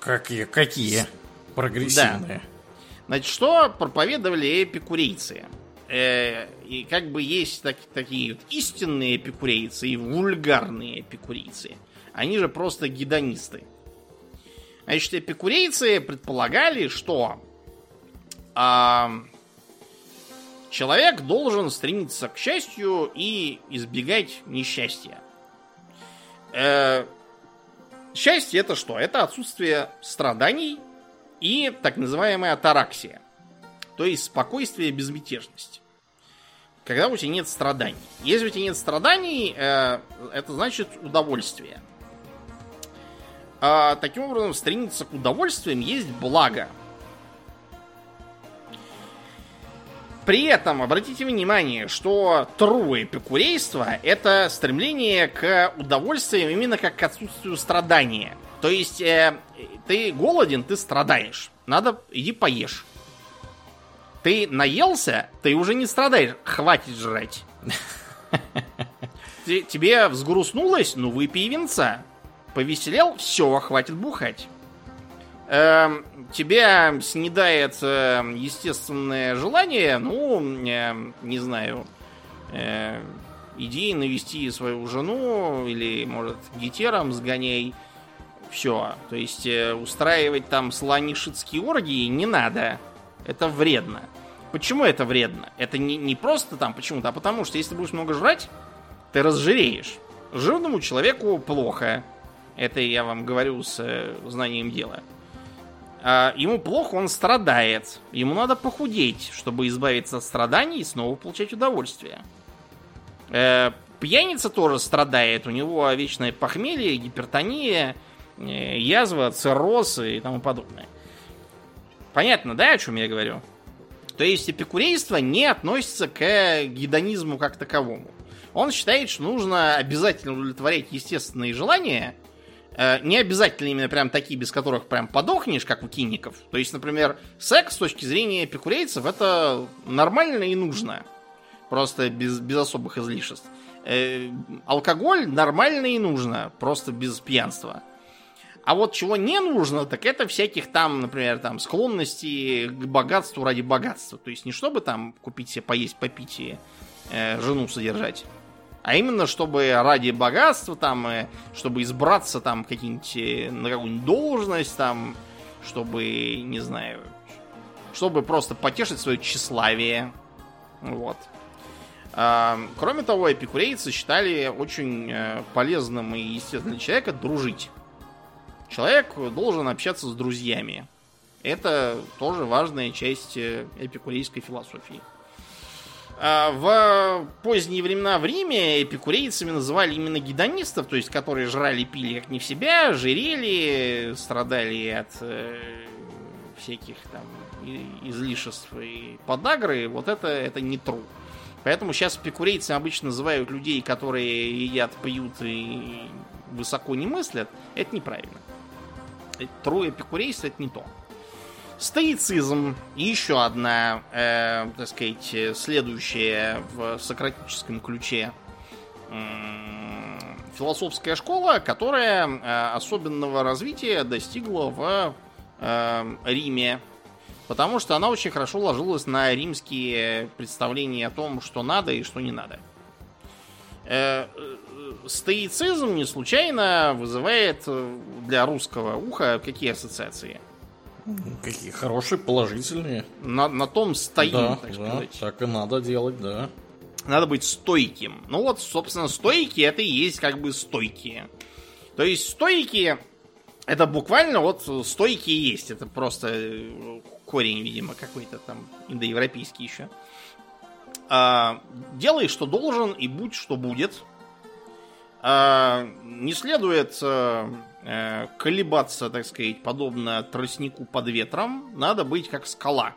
Какие, какие прогрессивные. Да. Значит, что проповедовали эпикурейцы? Э, и как бы есть так, такие вот истинные эпикурейцы и вульгарные эпикурейцы. Они же просто гедонисты. Значит, эпикурейцы предполагали, что э, человек должен стремиться к счастью и избегать несчастья. Э, счастье это что? Это отсутствие страданий, и так называемая атараксия, то есть спокойствие и безмятежность. Когда у тебя нет страданий. Если у тебя нет страданий, э, это значит удовольствие. А, таким образом, стремиться к удовольствиям есть благо. При этом обратите внимание, что тру эпикурейство это стремление к удовольствиям именно как к отсутствию страдания. То есть э, ты голоден, ты страдаешь. Надо, иди поешь. Ты наелся, ты уже не страдаешь. Хватит жрать. Тебе взгрустнулось? Ну, выпей винца. Повеселел? Все, хватит бухать. Эм, тебя снедает э, естественное желание, ну, не знаю, э, иди навести свою жену или, может, гетером сгоняй все. То есть э, устраивать там слонишитские оргии не надо. Это вредно. Почему это вредно? Это не, не просто там почему-то, а потому что если ты будешь много жрать, ты разжиреешь. жирному человеку плохо. Это я вам говорю с э, знанием дела. А, ему плохо, он страдает. Ему надо похудеть, чтобы избавиться от страданий и снова получать удовольствие. Э, пьяница тоже страдает. У него вечное похмелье, гипертония, э, язва, цирроз и тому подобное. Понятно, да, о чем я говорю? То есть эпикурейство не относится к гедонизму как таковому. Он считает, что нужно обязательно удовлетворять естественные желания, не обязательно именно прям такие, без которых прям подохнешь, как у киников. То есть, например, секс с точки зрения эпикурейцев это нормально и нужно. Просто без, без особых излишеств. Э, алкоголь нормально и нужно, просто без пьянства. А вот чего не нужно, так это всяких там, например, там склонностей к богатству ради богатства. То есть не чтобы там купить себе поесть, попить и э, жену содержать, а именно чтобы ради богатства там, э, чтобы избраться там какие-нибудь э, на какую-нибудь должность там, чтобы, не знаю, чтобы просто потешить свое тщеславие. Вот. А, кроме того, эпикурейцы считали очень э, полезным и естественным для человека дружить. Человек должен общаться с друзьями. Это тоже важная часть эпикурейской философии. А, в поздние времена в Риме эпикурейцами называли именно гедонистов, то есть которые жрали, пили как не в себя, жирели, страдали от э, всяких там излишеств и подагры. Вот это, это не true. Поэтому сейчас эпикурейцы обычно называют людей, которые едят, пьют и высоко не мыслят. Это неправильно. Трое эпикурейство это не то. Стоицизм. Еще одна, э, так сказать, следующая в сократическом ключе э, философская школа, которая э, особенного развития достигла в э, Риме. Потому что она очень хорошо ложилась на римские представления о том, что надо и что не надо. Э, стоицизм не случайно вызывает э, для русского уха какие ассоциации? Какие хорошие, положительные. На, на том стоим, да, так да, сказать. Так и надо делать, да. Надо быть стойким. Ну вот, собственно, стойки это и есть как бы стойкие. То есть стойки это буквально вот стойки есть. Это просто э, корень, видимо, какой-то там индоевропейский еще. А, делай, что должен, и будь, что будет. А, не следует а, колебаться, так сказать, подобно тростнику под ветром. Надо быть как скала.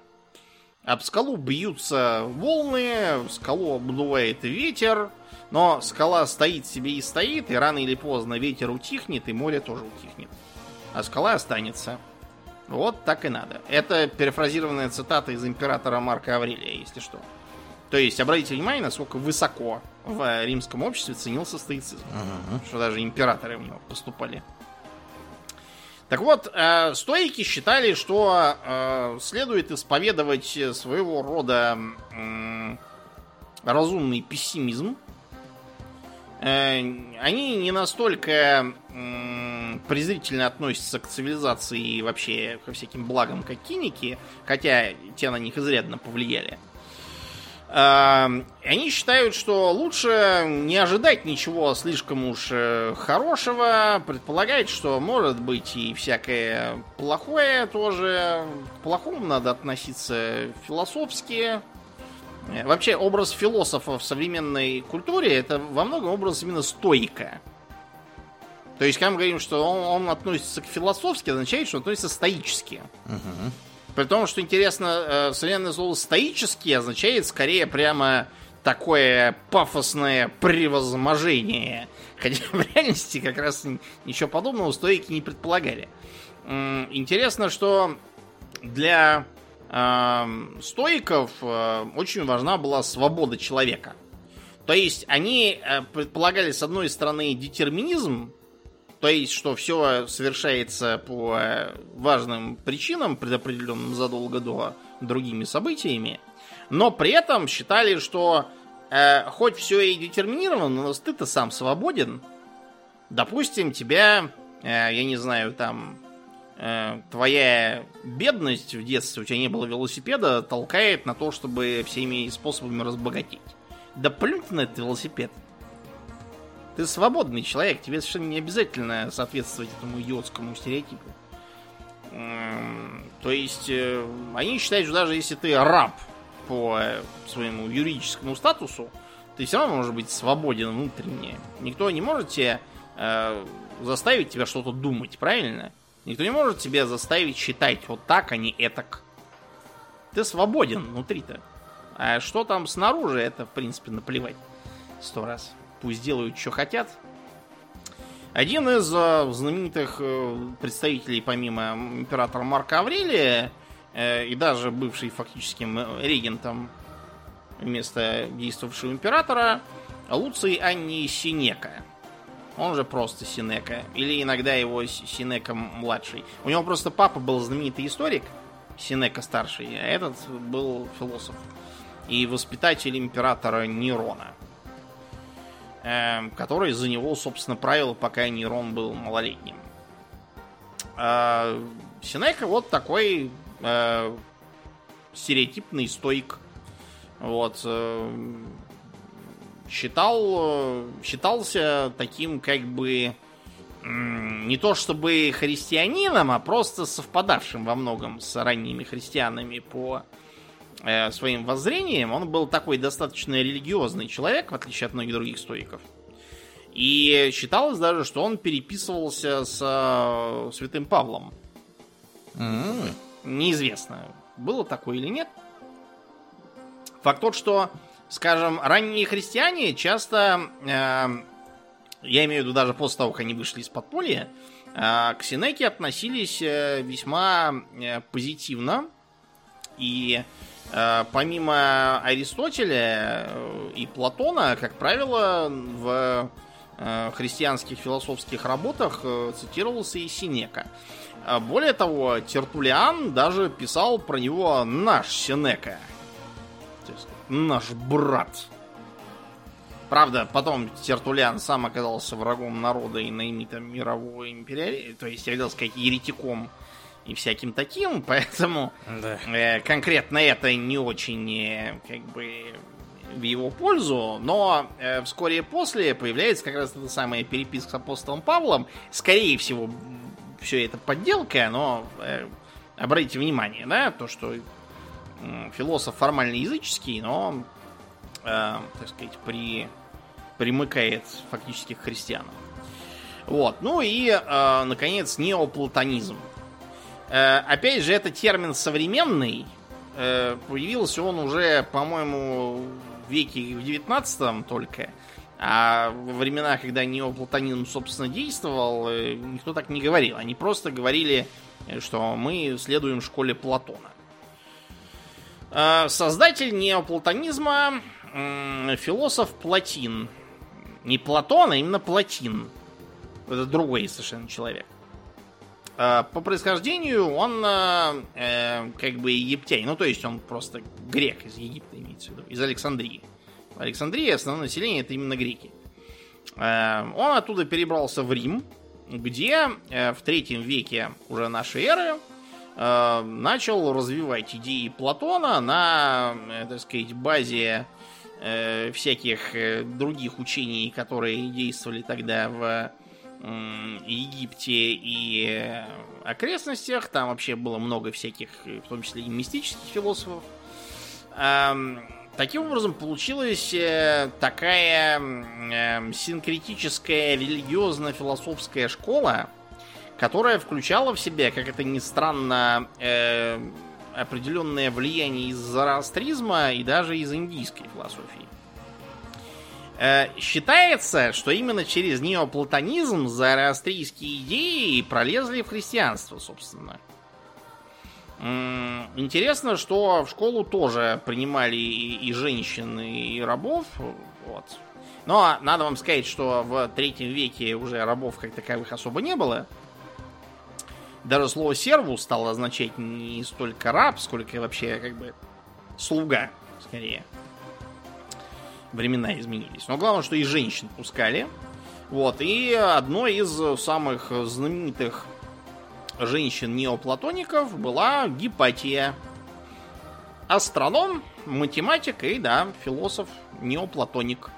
Об скалу бьются волны, скалу обдувает ветер, но скала стоит себе и стоит, и рано или поздно ветер утихнет, и море тоже утихнет. А скала останется. Вот так и надо. Это перефразированная цитата из императора Марка Аврелия, если что. То есть, обратите внимание, насколько высоко в римском обществе ценился стоицизм. Uh-huh. Что даже императоры в него поступали. Так вот, э, стойки считали, что э, следует исповедовать своего рода э, разумный пессимизм. Э, они не настолько э, презрительно относятся к цивилизации и вообще ко всяким благам, как киники, хотя те на них изрядно повлияли. Эм, они считают, что лучше не ожидать ничего слишком уж э, хорошего, предполагать, что может быть и всякое плохое тоже. К плохому надо относиться философски. Э, вообще, образ философа в современной культуре это во многом образ именно стойка. То есть, когда мы говорим, что он, он относится к философски, означает, что он относится стоически. Uh-huh. При том, что интересно, э, современное слово стоический означает скорее прямо такое пафосное превозможение. Хотя в реальности как раз ничего подобного стойки не предполагали. Интересно, что для э, стоиков э, очень важна была свобода человека. То есть они э, предполагали, с одной стороны, детерминизм, то есть, что все совершается по э, важным причинам, предопределенным задолго до другими событиями, но при этом считали, что э, хоть все и детерминировано, но ты-то сам свободен. Допустим, тебя, э, я не знаю, там, э, твоя бедность в детстве, у тебя не было велосипеда, толкает на то, чтобы всеми способами разбогатеть. Да плюнь на этот велосипед. Ты свободный человек, тебе совершенно не обязательно соответствовать этому идиотскому стереотипу. То есть, э, они считают, что даже если ты раб по э, своему юридическому статусу, ты все равно можешь быть свободен внутренне. Никто не может тебе э, заставить тебя что-то думать, правильно? Никто не может тебя заставить считать вот так, а не этак. Ты свободен внутри-то. А что там снаружи, это, в принципе, наплевать. Сто раз. Пусть делают, что хотят. Один из э, знаменитых э, представителей, помимо императора Марка Аврелия, э, и даже бывший фактическим регентом вместо действовавшего императора, Луций Анни Синека. Он же просто Синека. Или иногда его Синека младший. У него просто папа был знаменитый историк, Синека старший, а этот был философ и воспитатель императора Нерона, эм, который за него, собственно, правил, пока Нерон был малолетним. А Синека вот такой э, стереотипный стоик. Вот. Э, считал, считался таким как бы не то чтобы христианином, а просто совпадавшим во многом с ранними христианами по э, своим воззрениям. Он был такой достаточно религиозный человек, в отличие от многих других стоиков. И считалось даже, что он переписывался с э, святым Павлом. Mm-hmm. Неизвестно, было такое или нет. Факт тот, что, скажем, ранние христиане часто э, я имею в виду даже после того, как они вышли из подполья, а, к Синеке относились э, весьма э, позитивно. И э, помимо Аристотеля и Платона, как правило, в христианских философских работах цитировался и Синека. А более того, Тертулиан даже писал про него наш Синека. То есть, наш брат. Правда, потом Тертулян сам оказался врагом народа и наимитом мирового империализма, то есть, я хотел сказать, еретиком и всяким таким, поэтому да. э, конкретно это не очень, э, как бы, в его пользу, но э, вскоре после появляется как раз эта самая переписка с апостолом Павлом. Скорее всего, все это подделка, но э, обратите внимание, да, то, что э, философ формально языческий, но э, так сказать, при, примыкает фактически к христианам. Вот. Ну и, э, наконец, неоплатонизм. Э, опять же, это термин современный. Э, появился он уже, по-моему, в веке в 19 только. А во времена, когда неоплатонизм, собственно, действовал, э, никто так не говорил. Они просто говорили, что мы следуем школе Платона. Создатель неоплатонизма философ Платин. Не Платон, а именно Платин. Это другой совершенно человек. А, по происхождению он э, как бы египтянин. Ну, то есть он просто грек из Египта, имеется в виду, из Александрии. В Александрии основное население это именно греки. Э, он оттуда перебрался в Рим, где э, в третьем веке уже нашей эры э, начал развивать идеи Платона на, э, так сказать, базе э, всяких э, других учений, которые действовали тогда в э, Египте и э, окрестностях. Там вообще было много всяких, в том числе и мистических философов. Э, таким образом, получилась э, такая э, синкретическая религиозно-философская школа, которая включала в себя, как это ни странно, э, определенное влияние из зороастризма и даже из индийской философии. Э, считается, что именно через неоплатонизм зороастрийские идеи пролезли в христианство, собственно. Интересно, что в школу тоже принимали и, женщин, и рабов. Вот. Но надо вам сказать, что в третьем веке уже рабов как таковых особо не было. Даже слово сервус стало означать не столько раб, сколько вообще как бы слуга, скорее. Времена изменились. Но главное, что и женщин пускали. Вот, и одной из самых знаменитых женщин-неоплатоников была Гипатия. Астроном, математик и, да, философ, неоплатоник.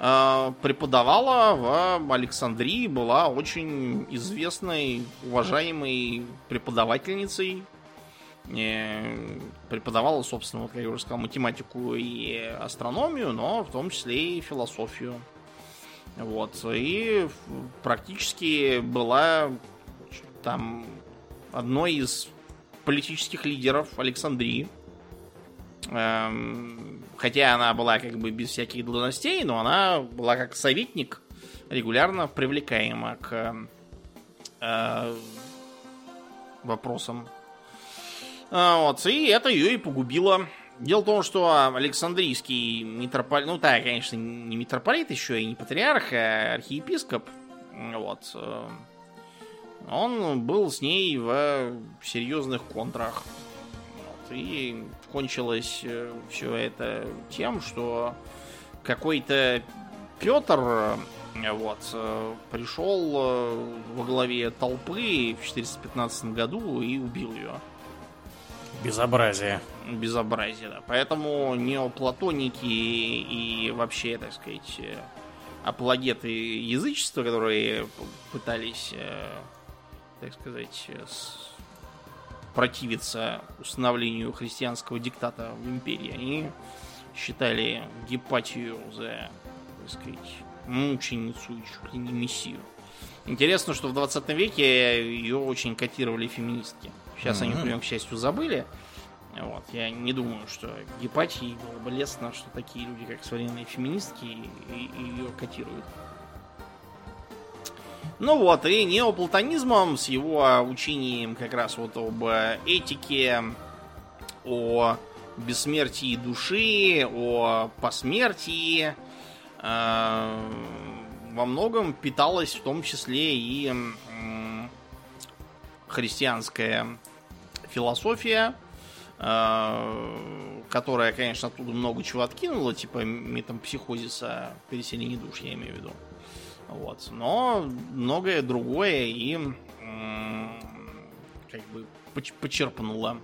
э, преподавала в Александрии, была очень известной, уважаемой преподавательницей. Преподавала, собственно, вот, как я уже сказал, математику и астрономию, но в том числе и философию. Вот. И практически была там одной из политических лидеров Александрии. Эм, хотя она была как бы без всяких должностей, но она была как советник регулярно привлекаема к э, вопросам. А, вот, и это ее и погубило. Дело в том, что Александрийский митрополит, ну да, конечно, не митрополит еще и не патриарх, а архиепископ, вот, э, он был с ней в серьезных контрах. Вот, и кончилось э, все это тем, что какой-то Петр вот, э, пришел во главе толпы в 415 году и убил ее. Безобразие. Безобразие, да. Поэтому неоплатоники и вообще, так сказать, апологеты язычества, которые пытались, э, так сказать, противиться установлению христианского диктата в империи, они считали Гепатию за, так сказать, мученицу и чуть ли не мессию. Интересно, что в 20 веке ее очень котировали феминистки. Сейчас mm-hmm. они, к счастью, забыли. Вот. Я не думаю, что Гепатии было бы лестно, что такие люди, как современные феминистки, ее котируют. Ну вот, и неоплатонизмом с его учением как раз вот об этике, о бессмертии души, о посмертии, э, во многом питалась в том числе и э, христианская философия, э, которая, конечно, оттуда много чего откинула, типа метампсихозиса, переселения душ, я имею в виду. Вот. Но многое другое и э, как бы почерпнула.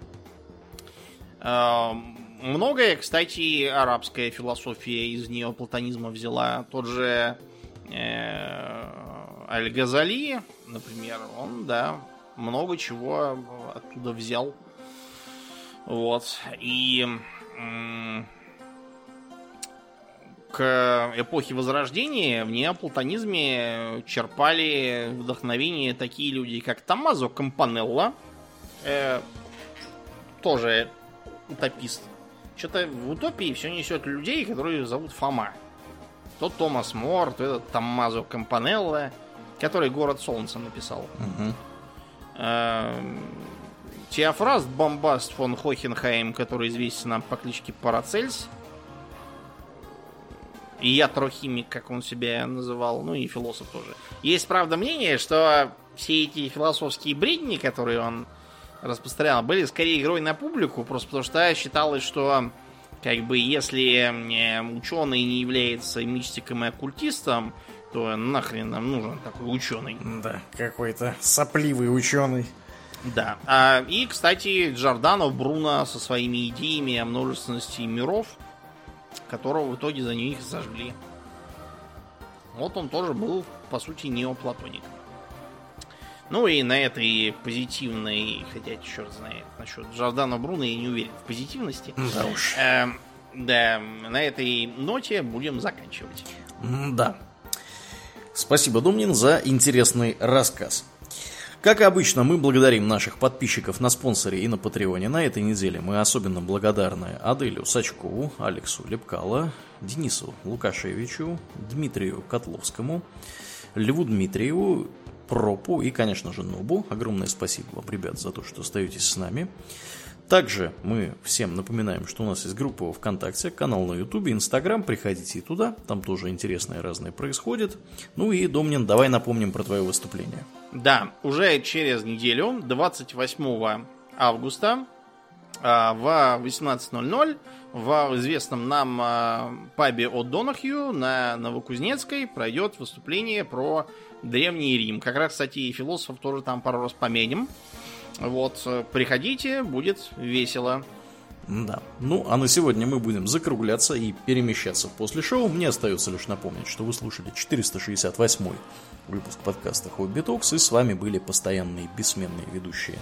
Э, многое, кстати, арабская философия из неоплатонизма взяла. Тот же Аль-Газали, например, он, да, много чего оттуда взял. Вот. И к эпохе Возрождения в неоплатонизме черпали вдохновение такие люди, как Томмазо Кампанелла, э, тоже утопист. Что-то в утопии все несет людей, которые зовут Фома. То Томас Мор, то этот Томмазо Кампанелла, который «Город солнца» написал. Угу. Теофраст Бомбаст фон Хохенхайм, который известен нам по кличке Парацельс. И я трохимик, как он себя называл, ну и философ тоже. Есть, правда, мнение, что все эти философские бредни, которые он распространял, были скорее игрой на публику, просто потому что считалось, что как бы если ученый не является мистиком и оккультистом, то нахрен нам нужен такой ученый. Да, какой-то сопливый ученый. Да. А, и, кстати, Джордано Бруно со своими идеями о множественности миров, которого в итоге за них зажгли. Вот он тоже был, по сути, неоплатоник. Ну и на этой позитивной, хотя черт знает, насчет Джордана Бруно я не уверен в позитивности. Да уж. Э, да, на этой ноте будем заканчивать. Да. Спасибо, Думнин, за интересный рассказ. Как и обычно, мы благодарим наших подписчиков на спонсоре и на Патреоне. На этой неделе мы особенно благодарны Аделю Сачкову, Алексу Лепкало, Денису Лукашевичу, Дмитрию Котловскому, Льву Дмитриеву, Пропу и, конечно же, Нобу. Огромное спасибо вам, ребят, за то, что остаетесь с нами. Также мы всем напоминаем, что у нас есть группа ВКонтакте, канал на Ютубе, Инстаграм, приходите и туда, там тоже интересное разное происходит. Ну и, Домнин, давай напомним про твое выступление. Да, уже через неделю, 28 августа, а, в 18.00 в известном нам а, пабе от Донахью на Новокузнецкой пройдет выступление про Древний Рим. Как раз, кстати, и философов тоже там пару раз поменим. Вот, приходите, будет весело. Да. Ну, а на сегодня мы будем закругляться и перемещаться после шоу. Мне остается лишь напомнить, что вы слушали 468 выпуск подкаста Хобби Токс, и с вами были постоянные бессменные ведущие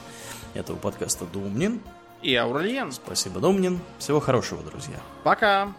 этого подкаста Думнин и Аурельян. Спасибо, Думнин. Всего хорошего, друзья. Пока.